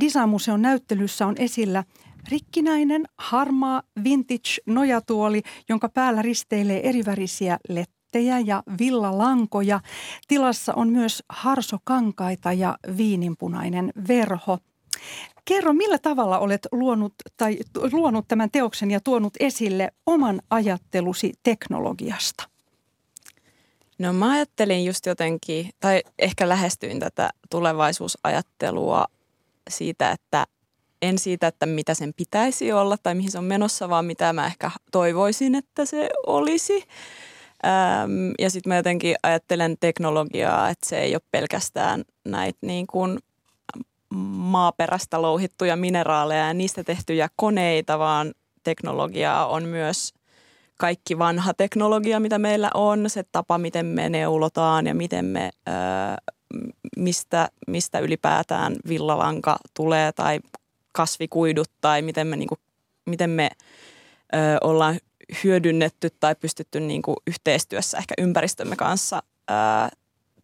Design-museon näyttelyssä on esillä rikkinäinen, harmaa, vintage nojatuoli, jonka päällä risteilee erivärisiä lettejä ja villalankoja. Tilassa on myös harsokankaita ja viininpunainen verho. Kerro, millä tavalla olet luonut, tai, luonut tämän teoksen ja tuonut esille oman ajattelusi teknologiasta? No mä ajattelin just jotenkin, tai ehkä lähestyin tätä tulevaisuusajattelua siitä, että en siitä, että mitä sen pitäisi olla tai mihin se on menossa, vaan mitä mä ehkä toivoisin, että se olisi. Öm, ja sitten mä jotenkin ajattelen teknologiaa, että se ei ole pelkästään näitä niin kuin maaperästä louhittuja mineraaleja ja niistä tehtyjä koneita, vaan teknologiaa on myös kaikki vanha teknologia, mitä meillä on, se tapa, miten me neulotaan ja miten me, ö, mistä, mistä ylipäätään villalanka tulee tai kasvikuidut tai miten me, niin kuin, miten me ö, ollaan hyödynnetty tai pystytty niin kuin yhteistyössä ehkä ympäristömme kanssa ö,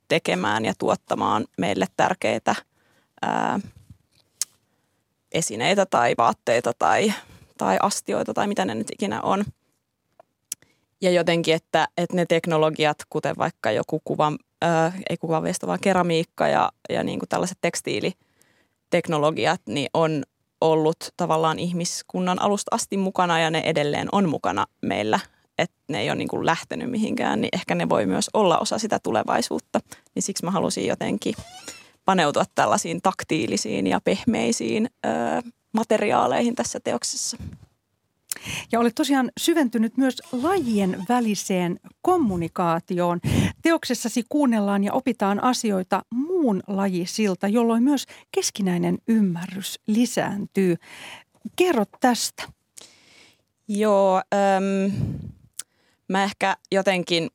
tekemään ja tuottamaan meille tärkeitä ö, esineitä tai vaatteita tai, tai astioita tai mitä ne nyt ikinä on. Ja jotenkin, että, että ne teknologiat, kuten vaikka joku kuvan, äh, ei kuvanviesto, vaan keramiikka ja, ja niin kuin tällaiset tekstiiliteknologiat, niin on ollut tavallaan ihmiskunnan alusta asti mukana ja ne edelleen on mukana meillä. Että ne ei ole niin kuin lähtenyt mihinkään, niin ehkä ne voi myös olla osa sitä tulevaisuutta. Niin siksi mä halusin jotenkin paneutua tällaisiin taktiilisiin ja pehmeisiin ö, materiaaleihin tässä teoksessa. Ja olet tosiaan syventynyt myös lajien väliseen kommunikaatioon. Teoksessasi kuunnellaan ja opitaan asioita muun lajisilta, jolloin myös keskinäinen ymmärrys lisääntyy. Kerro tästä. Joo, äm, mä ehkä jotenkin,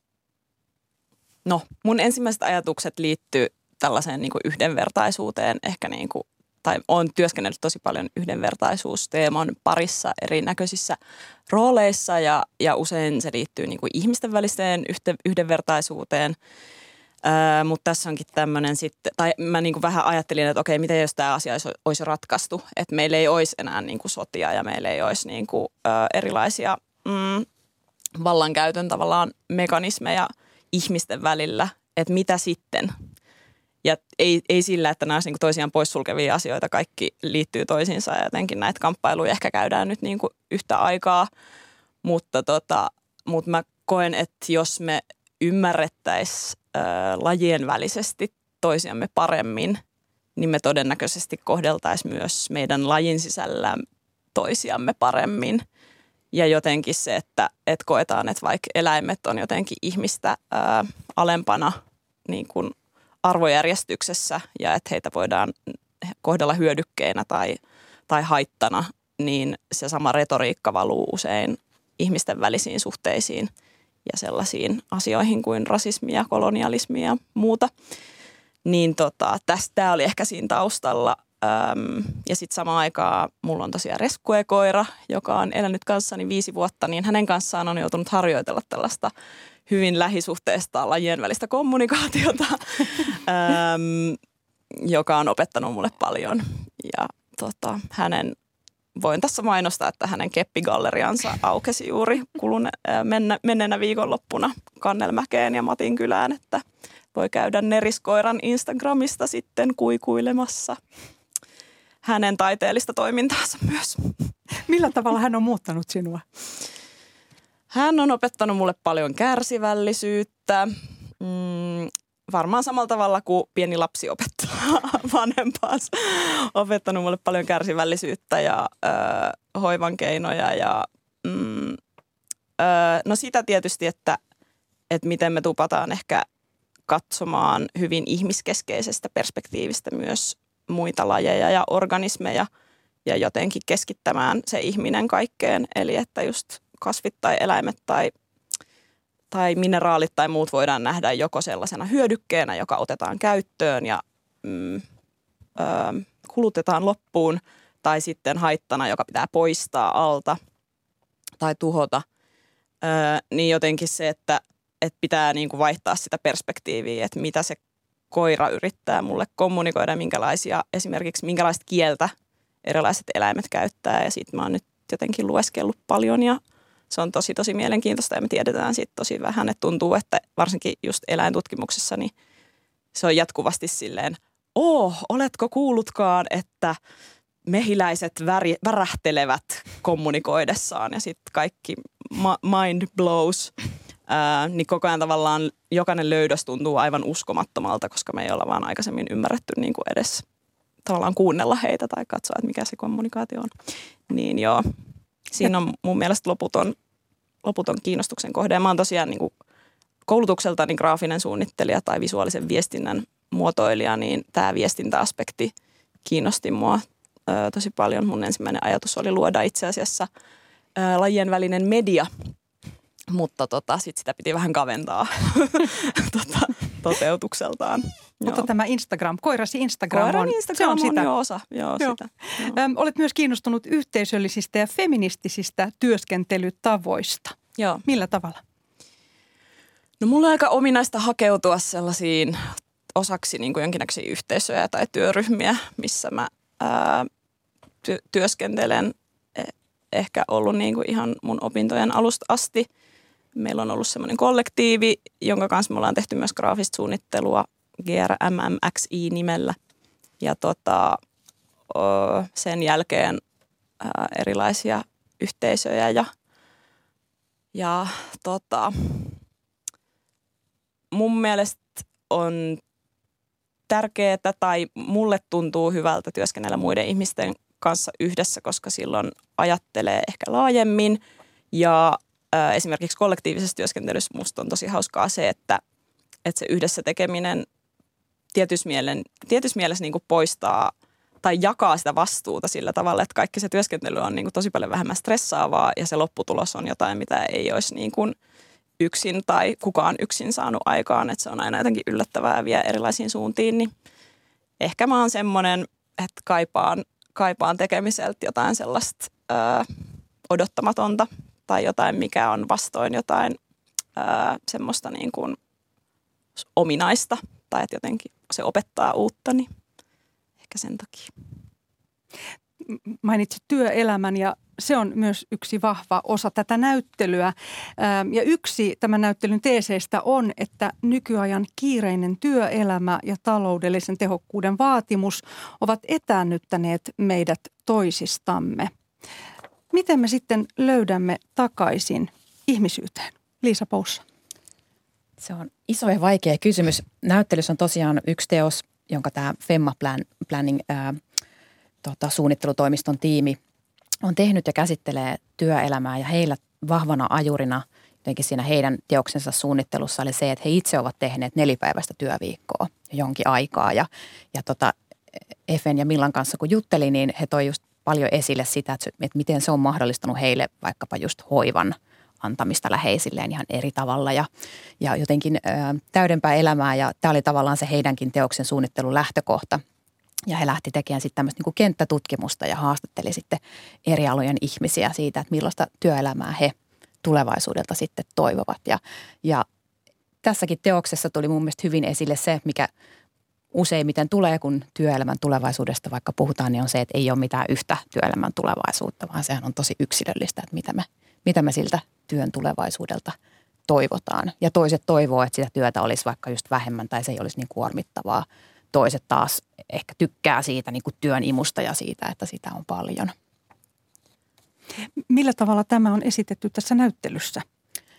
no mun ensimmäiset ajatukset liittyy tällaiseen niin kuin yhdenvertaisuuteen, ehkä niin kuin, tai olen työskennellyt tosi paljon yhdenvertaisuusteeman parissa erinäköisissä rooleissa ja, ja usein se liittyy niin kuin ihmisten väliseen yhte, yhdenvertaisuuteen. Öö, mutta tässä onkin tämmöinen sitten, tai mä niin kuin vähän ajattelin, että okei, miten jos tämä asia olisi, olisi ratkaistu, että meillä ei olisi enää niin kuin sotia ja meillä ei olisi niin kuin, ö, erilaisia mm, vallankäytön tavallaan mekanismeja ihmisten välillä, että mitä sitten – ja ei, ei sillä, että nämä niin toisiaan poissulkevia asioita, kaikki liittyy toisiinsa ja jotenkin näitä kamppailuja ehkä käydään nyt niin kuin yhtä aikaa. Mutta, tota, mutta mä koen, että jos me ymmärrettäisiin lajien välisesti toisiamme paremmin, niin me todennäköisesti kohdeltaisiin myös meidän lajin sisällä toisiamme paremmin. Ja jotenkin se, että, että koetaan, että vaikka eläimet on jotenkin ihmistä ää, alempana niin kuin arvojärjestyksessä ja että heitä voidaan kohdella hyödykkeinä tai, tai haittana, niin se sama retoriikka valuu usein ihmisten välisiin suhteisiin ja sellaisiin asioihin kuin rasismi ja kolonialismi ja muuta. Niin tota, tästä oli ehkä siinä taustalla. Öm, ja sitten samaan aikaan mulla on tosiaan reskuekoira, joka on elänyt kanssani viisi vuotta, niin hänen kanssaan on joutunut harjoitella tällaista hyvin lähisuhteesta lajien välistä kommunikaatiota, <laughs> äm, joka on opettanut mulle paljon. Ja tota, hänen, voin tässä mainostaa, että hänen keppigalleriansa aukesi juuri kulune, äh, mennä, menneenä viikonloppuna Kannelmäkeen ja Matin kylään, että voi käydä Neriskoiran Instagramista sitten kuikuilemassa hänen taiteellista toimintaansa myös. Millä tavalla hän on muuttanut sinua? Hän on opettanut mulle paljon kärsivällisyyttä. Mm, varmaan samalla tavalla kuin pieni lapsi opettaa <laughs> vanhempaansa. Opettanut mulle paljon kärsivällisyyttä ja ö, hoivan keinoja ja mm, ö, no sitä tietysti, että, että miten me tupataan ehkä katsomaan hyvin ihmiskeskeisestä perspektiivistä myös muita lajeja ja organismeja ja jotenkin keskittämään se ihminen kaikkeen. Eli että just kasvit tai eläimet tai, tai mineraalit tai muut voidaan nähdä joko sellaisena hyödykkeenä, joka otetaan käyttöön ja mm, ö, kulutetaan loppuun, tai sitten haittana, joka pitää poistaa alta tai tuhota. Ö, niin jotenkin se, että, että pitää niin kuin vaihtaa sitä perspektiiviä, että mitä se koira yrittää mulle kommunikoida, minkälaisia, esimerkiksi minkälaista kieltä erilaiset eläimet käyttää. Ja siitä mä oon nyt jotenkin lueskellut paljon ja se on tosi tosi mielenkiintoista ja me tiedetään siitä tosi vähän, että tuntuu, että varsinkin just eläintutkimuksessa niin se on jatkuvasti silleen, oh, oletko kuullutkaan, että mehiläiset väri, värähtelevät kommunikoidessaan ja sitten kaikki ma- mind blows. Ää, niin koko ajan tavallaan jokainen löydös tuntuu aivan uskomattomalta, koska me ei olla vaan aikaisemmin ymmärretty niin kuin edes tavallaan kuunnella heitä tai katsoa, että mikä se kommunikaatio on. Niin joo, siinä on mun mielestä loputon, loputon kiinnostuksen kohde. Ja mä oon tosiaan niin kuin koulutukseltani graafinen suunnittelija tai visuaalisen viestinnän muotoilija, niin tämä viestintäaspekti kiinnosti mua ö, tosi paljon. Mun ensimmäinen ajatus oli luoda itse asiassa ö, lajien välinen media, mutta tota, sit sitä piti vähän kaventaa <laughs> tota, toteutukseltaan. Mutta Joo. tämä Instagram, koirasi Instagram Koiran on, Instagram se on, sitä. jo osa. Joo, Joo. Sitä. Joo. Öm, olet myös kiinnostunut yhteisöllisistä ja feministisistä työskentelytavoista. Joo. Millä tavalla? No mulla on aika ominaista hakeutua sellaisiin osaksi niin kuin jonkinnäköisiä yhteisöjä tai työryhmiä, missä mä ää, ty- työskentelen. Eh- ehkä ollut niin kuin ihan mun opintojen alusta asti. Meillä on ollut semmoinen kollektiivi, jonka kanssa me ollaan tehty myös graafista suunnittelua GRMMXI-nimellä. Ja tota, sen jälkeen erilaisia yhteisöjä ja, ja tota, mun mielestä on tärkeää tai mulle tuntuu hyvältä työskennellä muiden ihmisten kanssa yhdessä, koska silloin ajattelee ehkä laajemmin. Ja esimerkiksi kollektiivisessa työskentelyssä musta on tosi hauskaa se, että, että se yhdessä tekeminen tietyssä, mielen, tietyssä mielessä niin kuin poistaa tai jakaa sitä vastuuta sillä tavalla, että kaikki se työskentely on niin kuin tosi paljon vähemmän stressaavaa ja se lopputulos on jotain, mitä ei olisi niin kuin yksin tai kukaan yksin saanut aikaan, että se on aina jotenkin yllättävää ja vie erilaisiin suuntiin, niin ehkä mä oon semmoinen, että kaipaan, kaipaan tekemiseltä jotain sellaista ö, odottamatonta tai jotain, mikä on vastoin jotain ö, semmoista niin kuin ominaista tai että jotenkin se opettaa uutta, niin ehkä sen takia. Mainitsit työelämän ja se on myös yksi vahva osa tätä näyttelyä. Ja yksi tämän näyttelyn teeseistä on, että nykyajan kiireinen työelämä ja taloudellisen tehokkuuden vaatimus ovat etäännyttäneet meidät toisistamme. Miten me sitten löydämme takaisin ihmisyyteen? Liisa Poussa. Se on iso ja vaikea kysymys. Näyttelyssä on tosiaan yksi teos, jonka tämä Femma Plan, Planning ää, tota, suunnittelutoimiston tiimi on tehnyt ja käsittelee työelämää ja heillä vahvana ajurina jotenkin siinä heidän teoksensa suunnittelussa oli se, että he itse ovat tehneet nelipäiväistä työviikkoa jonkin aikaa ja, ja tota, Efen ja Millan kanssa kun juttelin, niin he toi just paljon esille sitä, että, miten se on mahdollistanut heille vaikkapa just hoivan antamista läheisilleen ihan eri tavalla ja, ja jotenkin ö, täydempää elämää ja tämä oli tavallaan se heidänkin teoksen suunnittelun lähtökohta. Ja he lähti tekemään sitten tämmöistä niin kenttätutkimusta ja haastatteli sitten eri alojen ihmisiä siitä, että millaista työelämää he tulevaisuudelta sitten toivovat. Ja, ja tässäkin teoksessa tuli mun mielestä hyvin esille se, mikä useimmiten tulee, kun työelämän tulevaisuudesta vaikka puhutaan, niin on se, että ei ole mitään yhtä työelämän tulevaisuutta, vaan sehän on tosi yksilöllistä, että mitä me, mitä me siltä työn tulevaisuudelta toivotaan. Ja toiset toivoo, että sitä työtä olisi vaikka just vähemmän tai se ei olisi niin kuormittavaa. Toiset taas ehkä tykkää siitä niin kuin työn imusta ja siitä, että sitä on paljon. Millä tavalla tämä on esitetty tässä näyttelyssä,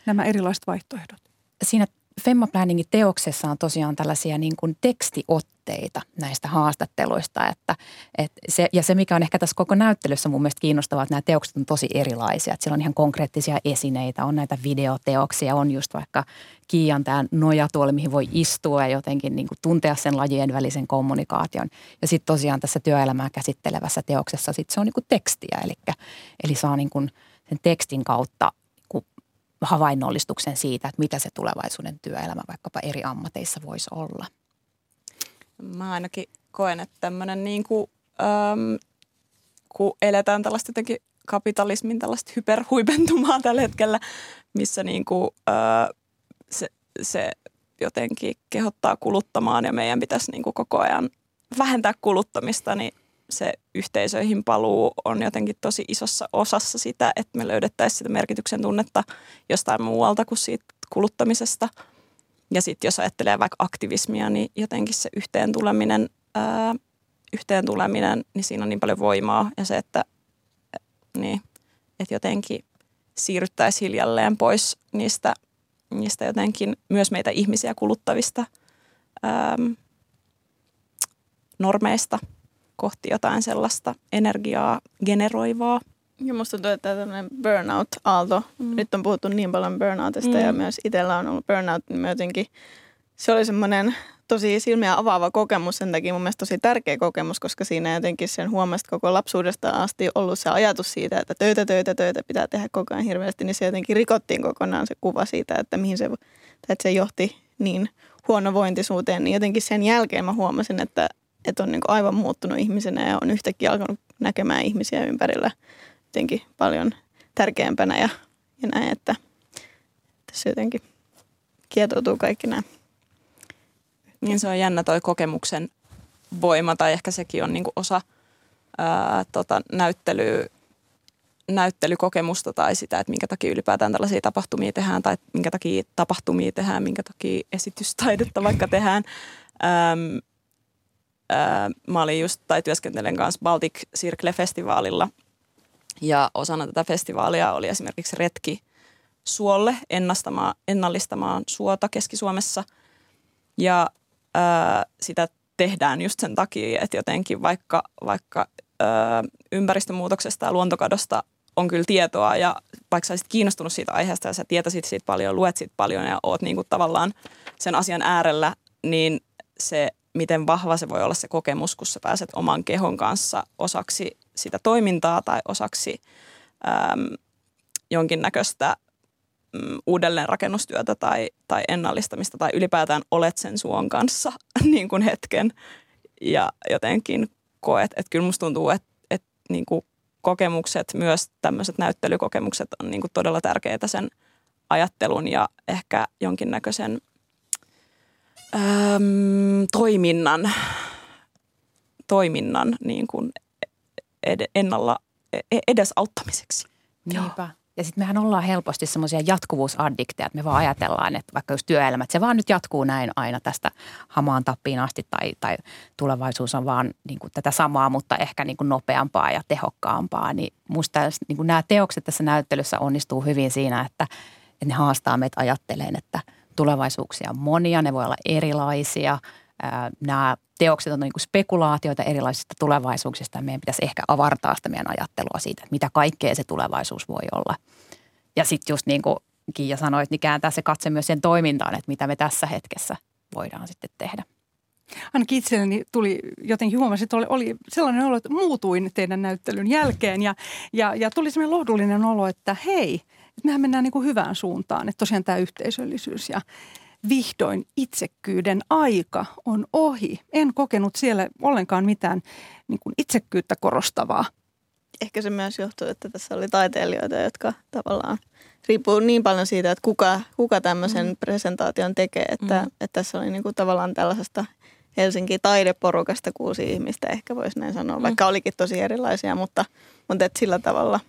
nämä erilaiset vaihtoehdot? siinä Femma Planningin teoksessa on tosiaan tällaisia niin kuin tekstiotteita näistä haastatteluista. Että, että se, ja se, mikä on ehkä tässä koko näyttelyssä mun mielestä kiinnostavaa, että nämä teokset on tosi erilaisia. Että siellä on ihan konkreettisia esineitä, on näitä videoteoksia, on just vaikka Kiian tämä nojatuoli, mihin voi istua ja jotenkin niin kuin tuntea sen lajien välisen kommunikaation. Ja sitten tosiaan tässä työelämää käsittelevässä teoksessa sit se on niin kuin tekstiä, eli, eli saa niin kuin sen tekstin kautta havainnollistuksen siitä, että mitä se tulevaisuuden työelämä vaikkapa eri ammateissa voisi olla. Mä ainakin koen, että tämmöinen niin kuin, äm, kun eletään tällaista jotenkin kapitalismin tällaista hyperhuipentumaa tällä hetkellä, missä niin kuin, ää, se, se jotenkin kehottaa kuluttamaan ja meidän pitäisi niin kuin koko ajan vähentää kuluttamista, niin se yhteisöihin paluu on jotenkin tosi isossa osassa sitä, että me löydettäisiin sitä merkityksen tunnetta jostain muualta kuin siitä kuluttamisesta. Ja sitten jos ajattelee vaikka aktivismia, niin jotenkin se yhteen tuleminen, ää, yhteen tuleminen, niin siinä on niin paljon voimaa. Ja se, että, niin, että jotenkin siirryttäisiin hiljalleen pois niistä, niistä jotenkin myös meitä ihmisiä kuluttavista ää, normeista kohti jotain sellaista energiaa generoivaa. Ja musta tuntuu, että tämmöinen burnout-aalto, mm. nyt on puhuttu niin paljon burnoutista mm. ja myös itsellä on ollut burnout, niin jotenkin se oli semmoinen tosi silmiä avaava kokemus, sen takia mun mielestä tosi tärkeä kokemus, koska siinä jotenkin sen huomasta koko lapsuudesta asti ollut se ajatus siitä, että töitä, töitä, töitä pitää tehdä koko ajan hirveästi, niin se jotenkin rikottiin kokonaan se kuva siitä, että mihin se, että se johti niin huonovointisuuteen, niin jotenkin sen jälkeen mä huomasin, että, että on niin aivan muuttunut ihmisenä ja on yhtäkkiä alkanut näkemään ihmisiä ympärillä jotenkin paljon tärkeämpänä ja, ja näin, että tässä jotenkin kietoutuu kaikki nämä. Niin se on jännä toi kokemuksen voima tai ehkä sekin on niinku osa ää, tota, näyttelyä näyttelykokemusta tai sitä, että minkä takia ylipäätään tällaisia tapahtumia tehdään tai minkä takia tapahtumia tehdään, minkä takia esitystaidetta vaikka tehdään. Öm, mä olin just, tai työskentelen kanssa Baltic Circle-festivaalilla. Ja osana tätä festivaalia oli esimerkiksi retki suolle ennastamaan, ennallistamaan suota Keski-Suomessa. Ja ö, sitä tehdään just sen takia, että jotenkin vaikka, vaikka ö, ympäristömuutoksesta ja luontokadosta on kyllä tietoa ja vaikka sä olisit kiinnostunut siitä aiheesta ja sä tietäisit siitä paljon, luet siitä paljon ja oot niin kuin tavallaan sen asian äärellä, niin se, miten vahva se voi olla se kokemus, kun sä pääset oman kehon kanssa osaksi sitä toimintaa tai osaksi äm, jonkinnäköistä mm, uudelleenrakennustyötä tai, tai ennallistamista tai ylipäätään olet sen suon kanssa <laughs> niin kuin hetken. Ja jotenkin koet, että kyllä musta tuntuu, että, että niin kuin kokemukset, myös tämmöiset näyttelykokemukset on niin kuin todella tärkeitä sen ajattelun ja ehkä jonkinnäköisen äm, toiminnan, toiminnan niin kuin ed- ennalla e-, edesauttamiseksi. Niinpä. Ja sitten mehän ollaan helposti semmoisia jatkuvuusaddikteja, että me vaan ajatellaan, että vaikka jos työelämät, se vaan nyt jatkuu näin aina tästä hamaan tappiin asti tai, tai tulevaisuus on vaan niin kuin tätä samaa, mutta ehkä niin kuin nopeampaa ja tehokkaampaa. Niin musta niin kuin nämä teokset tässä näyttelyssä onnistuu hyvin siinä, että, että ne haastaa meitä ajatteleen, että tulevaisuuksia on monia, ne voi olla erilaisia. Nämä teokset on niin kuin spekulaatioita erilaisista tulevaisuuksista meidän pitäisi ehkä avartaa sitä meidän ajattelua siitä, että mitä kaikkea se tulevaisuus voi olla. Ja sitten just niin kuin Kiia sanoi, niin kääntää se katse myös sen toimintaan, että mitä me tässä hetkessä voidaan sitten tehdä. Ainakin itselleni tuli jotenkin huomasin, että oli, oli sellainen olo, että muutuin teidän näyttelyn jälkeen ja, ja, ja tuli sellainen lohdullinen olo, että hei, että mehän mennään niin kuin hyvään suuntaan, että tosiaan tämä yhteisöllisyys ja, vihdoin itsekkyyden aika on ohi. En kokenut siellä ollenkaan mitään niin kuin itsekkyyttä korostavaa. Ehkä se myös johtuu, että tässä oli taiteilijoita, jotka tavallaan riippuu niin paljon siitä, että kuka, kuka tämmöisen mm. presentaation tekee, että, mm. että tässä oli niin kuin tavallaan tällaisesta Helsinki taideporukasta kuusi ihmistä, ehkä voisi näin sanoa, mm. vaikka olikin tosi erilaisia, mutta, mutta että sillä tavalla,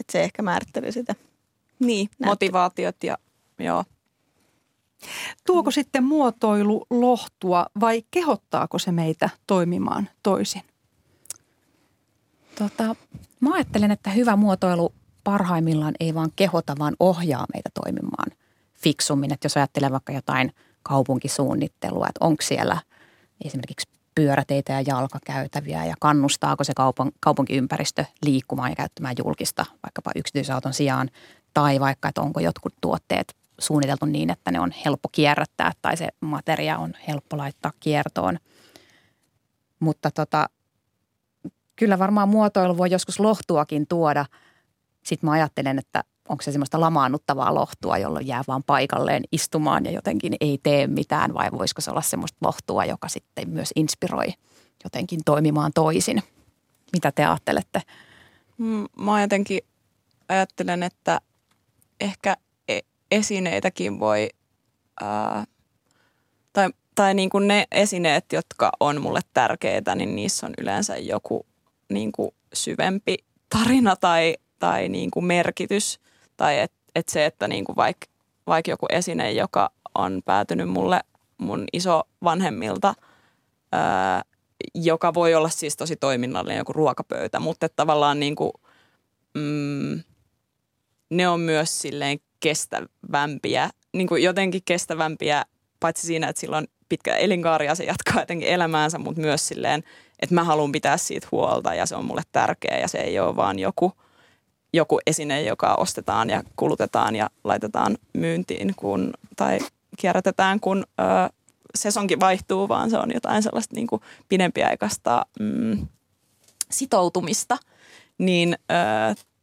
että se ehkä määritteli sitä. Niin, näyttö. motivaatiot ja joo, Tuoko sitten muotoilu lohtua vai kehottaako se meitä toimimaan toisin? Tota, mä ajattelen, että hyvä muotoilu parhaimmillaan ei vaan kehota, vaan ohjaa meitä toimimaan fiksummin. Että jos ajattelee vaikka jotain kaupunkisuunnittelua, että onko siellä esimerkiksi pyöräteitä ja jalkakäytäviä ja kannustaako se kaupun, kaupunkiympäristö liikkumaan ja käyttämään julkista vaikkapa yksityisauton sijaan tai vaikka, että onko jotkut tuotteet suunniteltu niin, että ne on helppo kierrättää tai se materia on helppo laittaa kiertoon. Mutta tota, kyllä varmaan muotoilu voi joskus lohtuakin tuoda. Sitten mä ajattelen, että onko se semmoista lamaannuttavaa lohtua, jolloin jää vaan paikalleen istumaan ja jotenkin ei tee mitään vai voisiko se olla semmoista lohtua, joka sitten myös inspiroi jotenkin toimimaan toisin. Mitä te ajattelette? Mm, mä jotenkin ajattelen, että ehkä esineitäkin voi, ää, tai, tai niin kuin ne esineet, jotka on mulle tärkeitä, niin niissä on yleensä joku niin kuin syvempi tarina tai, tai niin kuin merkitys. Tai että et se, että niin kuin vaikka vaik joku esine, joka on päätynyt mulle mun iso vanhemmilta, ää, joka voi olla siis tosi toiminnallinen joku ruokapöytä, mutta tavallaan niin kuin, mm, ne on myös silleen kestävämpiä, niin kuin jotenkin kestävämpiä, paitsi siinä, että sillä on pitkä elinkaari ja se jatkaa jotenkin elämäänsä, mutta myös silleen, että mä haluan pitää siitä huolta ja se on mulle tärkeä ja se ei ole vaan joku, joku esine, joka ostetaan ja kulutetaan ja laitetaan myyntiin kun, tai kierrätetään, kun ö, sesonkin vaihtuu, vaan se on jotain sellaista niin kuin pidempiaikaista mm, sitoutumista, niin ö,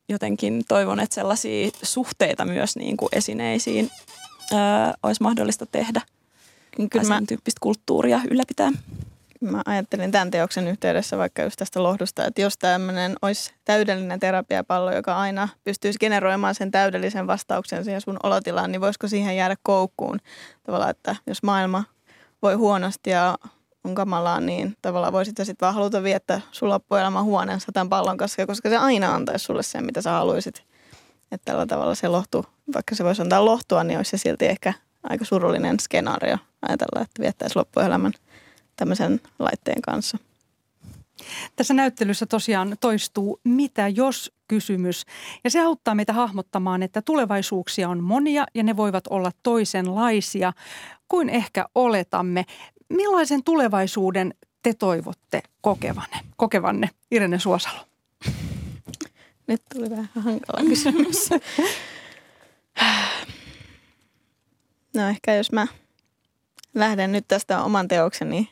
jotenkin toivon, että sellaisia suhteita myös niin kuin esineisiin ö, olisi mahdollista tehdä. Kyllä mä, tyyppistä kulttuuria ylläpitää. Mä ajattelin tämän teoksen yhteydessä vaikka just tästä lohdusta, että jos tämmöinen olisi täydellinen terapiapallo, joka aina pystyisi generoimaan sen täydellisen vastauksen siihen sun olotilaan, niin voisiko siihen jäädä koukkuun? Tavallaan, että jos maailma voi huonosti ja on kamalaa, niin tavallaan voisit sitten vaan haluta viettää sun loppuelämän huoneensa tämän pallon kanssa, koska se aina antaisi sulle sen, mitä sä haluaisit. Että tällä tavalla se lohtu, vaikka se voisi antaa lohtua, niin olisi se silti ehkä aika surullinen skenaario ajatella, että viettäisi loppuelämän tämmöisen laitteen kanssa. Tässä näyttelyssä tosiaan toistuu mitä jos kysymys. Ja se auttaa meitä hahmottamaan, että tulevaisuuksia on monia ja ne voivat olla toisenlaisia kuin ehkä oletamme. Millaisen tulevaisuuden te toivotte kokevanne, kokevanne Irene Suosalo? Nyt tuli vähän hankala kysymys. <laughs> No ehkä jos mä lähden nyt tästä oman teokseni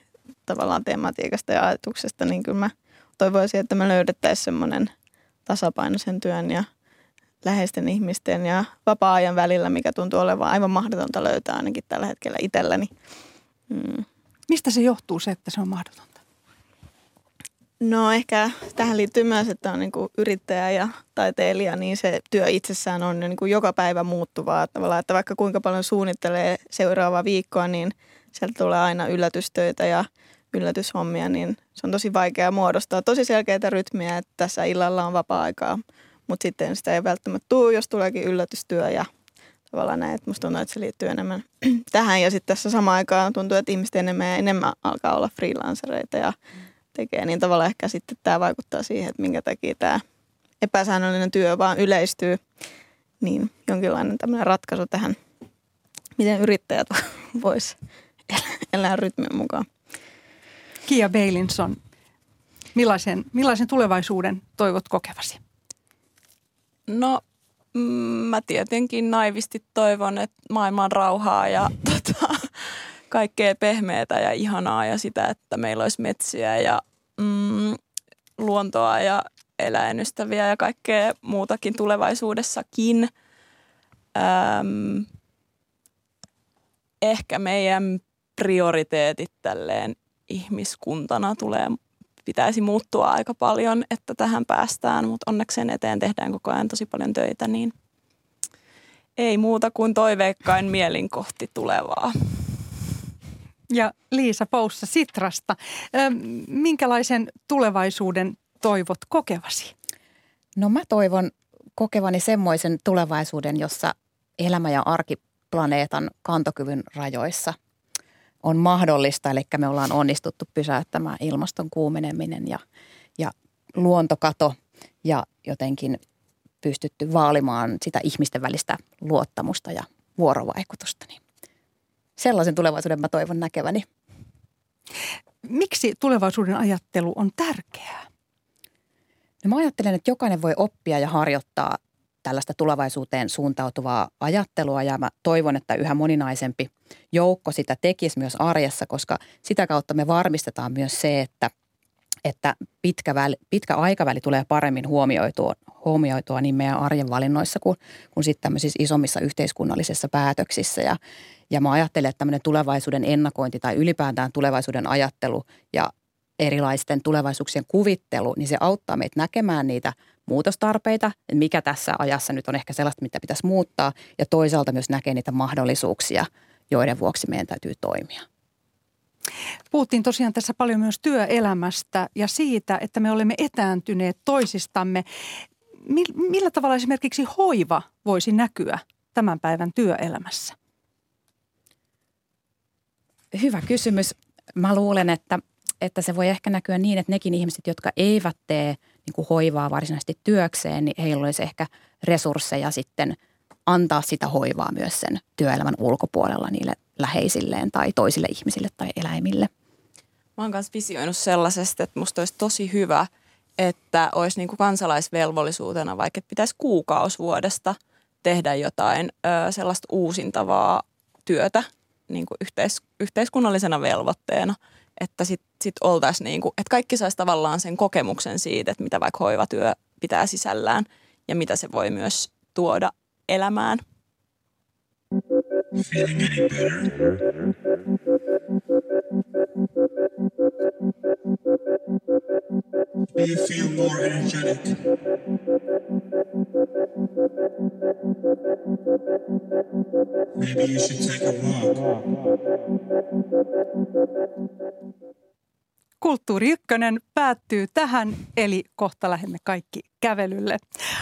tavallaan tematiikasta ja ajatuksesta, niin kyllä mä toivoisin, että me löydettäisiin semmoinen tasapaino sen työn ja läheisten ihmisten ja vapaa-ajan välillä, mikä tuntuu olevan aivan mahdotonta löytää ainakin tällä hetkellä itselläni. Mm. Mistä se johtuu se, että se on mahdotonta? No ehkä tähän liittyy myös, että on niin kuin yrittäjä ja taiteilija, niin se työ itsessään on niin kuin joka päivä muuttuvaa. Tavallaan, että vaikka kuinka paljon suunnittelee seuraavaa viikkoa, niin sieltä tulee aina yllätystöitä ja yllätyshommia, niin se on tosi vaikea muodostaa tosi selkeitä rytmiä, että tässä illalla on vapaa-aikaa, mutta sitten sitä ei välttämättä tule, jos tuleekin yllätystyö ja tavallaan näin, että musta tuntuu, että se liittyy enemmän <clears throat> tähän ja sitten tässä samaan aikaan tuntuu, että ihmiset enemmän ja enemmän alkaa olla freelancereita ja tekee, niin tavallaan ehkä sitten tämä vaikuttaa siihen, että minkä takia tämä epäsäännöllinen työ vaan yleistyy, niin jonkinlainen tämmöinen ratkaisu tähän, miten yrittäjät <laughs> vois elää rytmin mukaan. Kia Beilinson, millaisen, millaisen tulevaisuuden toivot kokevasi? No mm, mä tietenkin naivisti toivon, että maailma on rauhaa ja <laughs> tota, kaikkea pehmeää ja ihanaa ja sitä, että meillä olisi metsiä ja mm, luontoa ja eläinystäviä ja kaikkea muutakin tulevaisuudessakin. Öm, ehkä meidän prioriteetit tälleen ihmiskuntana tulee, pitäisi muuttua aika paljon, että tähän päästään, mutta onneksi sen eteen tehdään koko ajan tosi paljon töitä, niin ei muuta kuin toiveikkain mielin kohti tulevaa. Ja Liisa Poussa Sitrasta, minkälaisen tulevaisuuden toivot kokevasi? No mä toivon kokevani semmoisen tulevaisuuden, jossa elämä ja arki planeetan kantokyvyn rajoissa – on mahdollista. Eli me ollaan onnistuttu pysäyttämään ilmaston kuumeneminen ja, ja luontokato ja jotenkin pystytty vaalimaan sitä ihmisten välistä luottamusta ja vuorovaikutusta. Niin sellaisen tulevaisuuden mä toivon näkeväni. Miksi tulevaisuuden ajattelu on tärkeää? No mä ajattelen, että jokainen voi oppia ja harjoittaa tällaista tulevaisuuteen suuntautuvaa ajattelua ja mä toivon, että yhä moninaisempi joukko sitä tekisi myös arjessa, koska sitä kautta me varmistetaan myös se, että, että pitkä, väli, pitkä aikaväli tulee paremmin huomioitua, huomioitua niin meidän arjen valinnoissa kuin, kuin sitten tämmöisissä isommissa yhteiskunnallisissa päätöksissä. Ja, ja mä ajattelen, että tämmöinen tulevaisuuden ennakointi tai ylipäätään tulevaisuuden ajattelu ja erilaisten tulevaisuuksien kuvittelu, niin se auttaa meitä näkemään niitä muutostarpeita, mikä tässä ajassa nyt on ehkä sellaista, mitä pitäisi muuttaa, ja toisaalta myös näkee niitä mahdollisuuksia, joiden vuoksi meidän täytyy toimia. Puhuttiin tosiaan tässä paljon myös työelämästä ja siitä, että me olemme etääntyneet toisistamme. Millä tavalla esimerkiksi hoiva voisi näkyä tämän päivän työelämässä? Hyvä kysymys. Mä luulen, että, että se voi ehkä näkyä niin, että nekin ihmiset, jotka eivät tee – niin kuin hoivaa varsinaisesti työkseen, niin heillä olisi ehkä resursseja sitten antaa sitä hoivaa myös sen työelämän ulkopuolella niille läheisilleen tai toisille ihmisille tai eläimille. Mä oon kanssa visioinut sellaisesta, että musta olisi tosi hyvä, että olisi niin kuin kansalaisvelvollisuutena, vaikka pitäisi kuukausi vuodesta tehdä jotain ö, sellaista uusintavaa työtä niin kuin yhteis, yhteiskunnallisena velvoitteena, että sitten sit oltaisiin, niin kuin, että kaikki saisi tavallaan sen kokemuksen siitä, että mitä vaikka hoivatyö pitää sisällään ja mitä se voi myös tuoda elämään. Do you feel more energetic? Maybe you should take a walk. Kulttuuri Ykkönen päättyy tähän, eli kohta lähdemme kaikki kävelylle.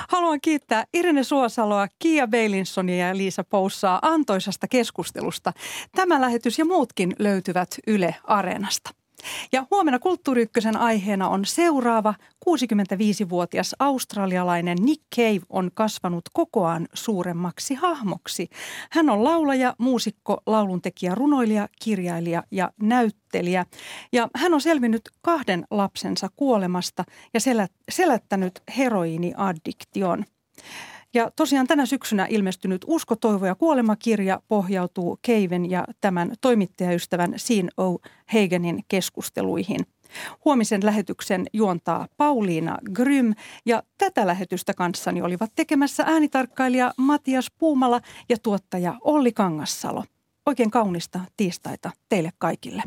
Haluan kiittää Irene Suosaloa, Kia Beilinsonia ja Liisa Poussaa antoisasta keskustelusta. Tämä lähetys ja muutkin löytyvät Yle Areenasta. Ja huomenna Kulttuuri Ykkösen aiheena on seuraava 65-vuotias australialainen Nick Cave on kasvanut kokoaan suuremmaksi hahmoksi. Hän on laulaja, muusikko, lauluntekijä, runoilija, kirjailija ja näyttelijä. Ja hän on selvinnyt kahden lapsensa kuolemasta ja selättänyt heroiiniaddiktion. Ja tosiaan tänä syksynä ilmestynyt Usko, toivo ja kuolema-kirja pohjautuu Keiven ja tämän toimittajaystävän Sean O. Hagenin keskusteluihin. Huomisen lähetyksen juontaa Pauliina Grym ja tätä lähetystä kanssani olivat tekemässä äänitarkkailija Matias Puumala ja tuottaja Olli Kangassalo. Oikein kaunista tiistaita teille kaikille.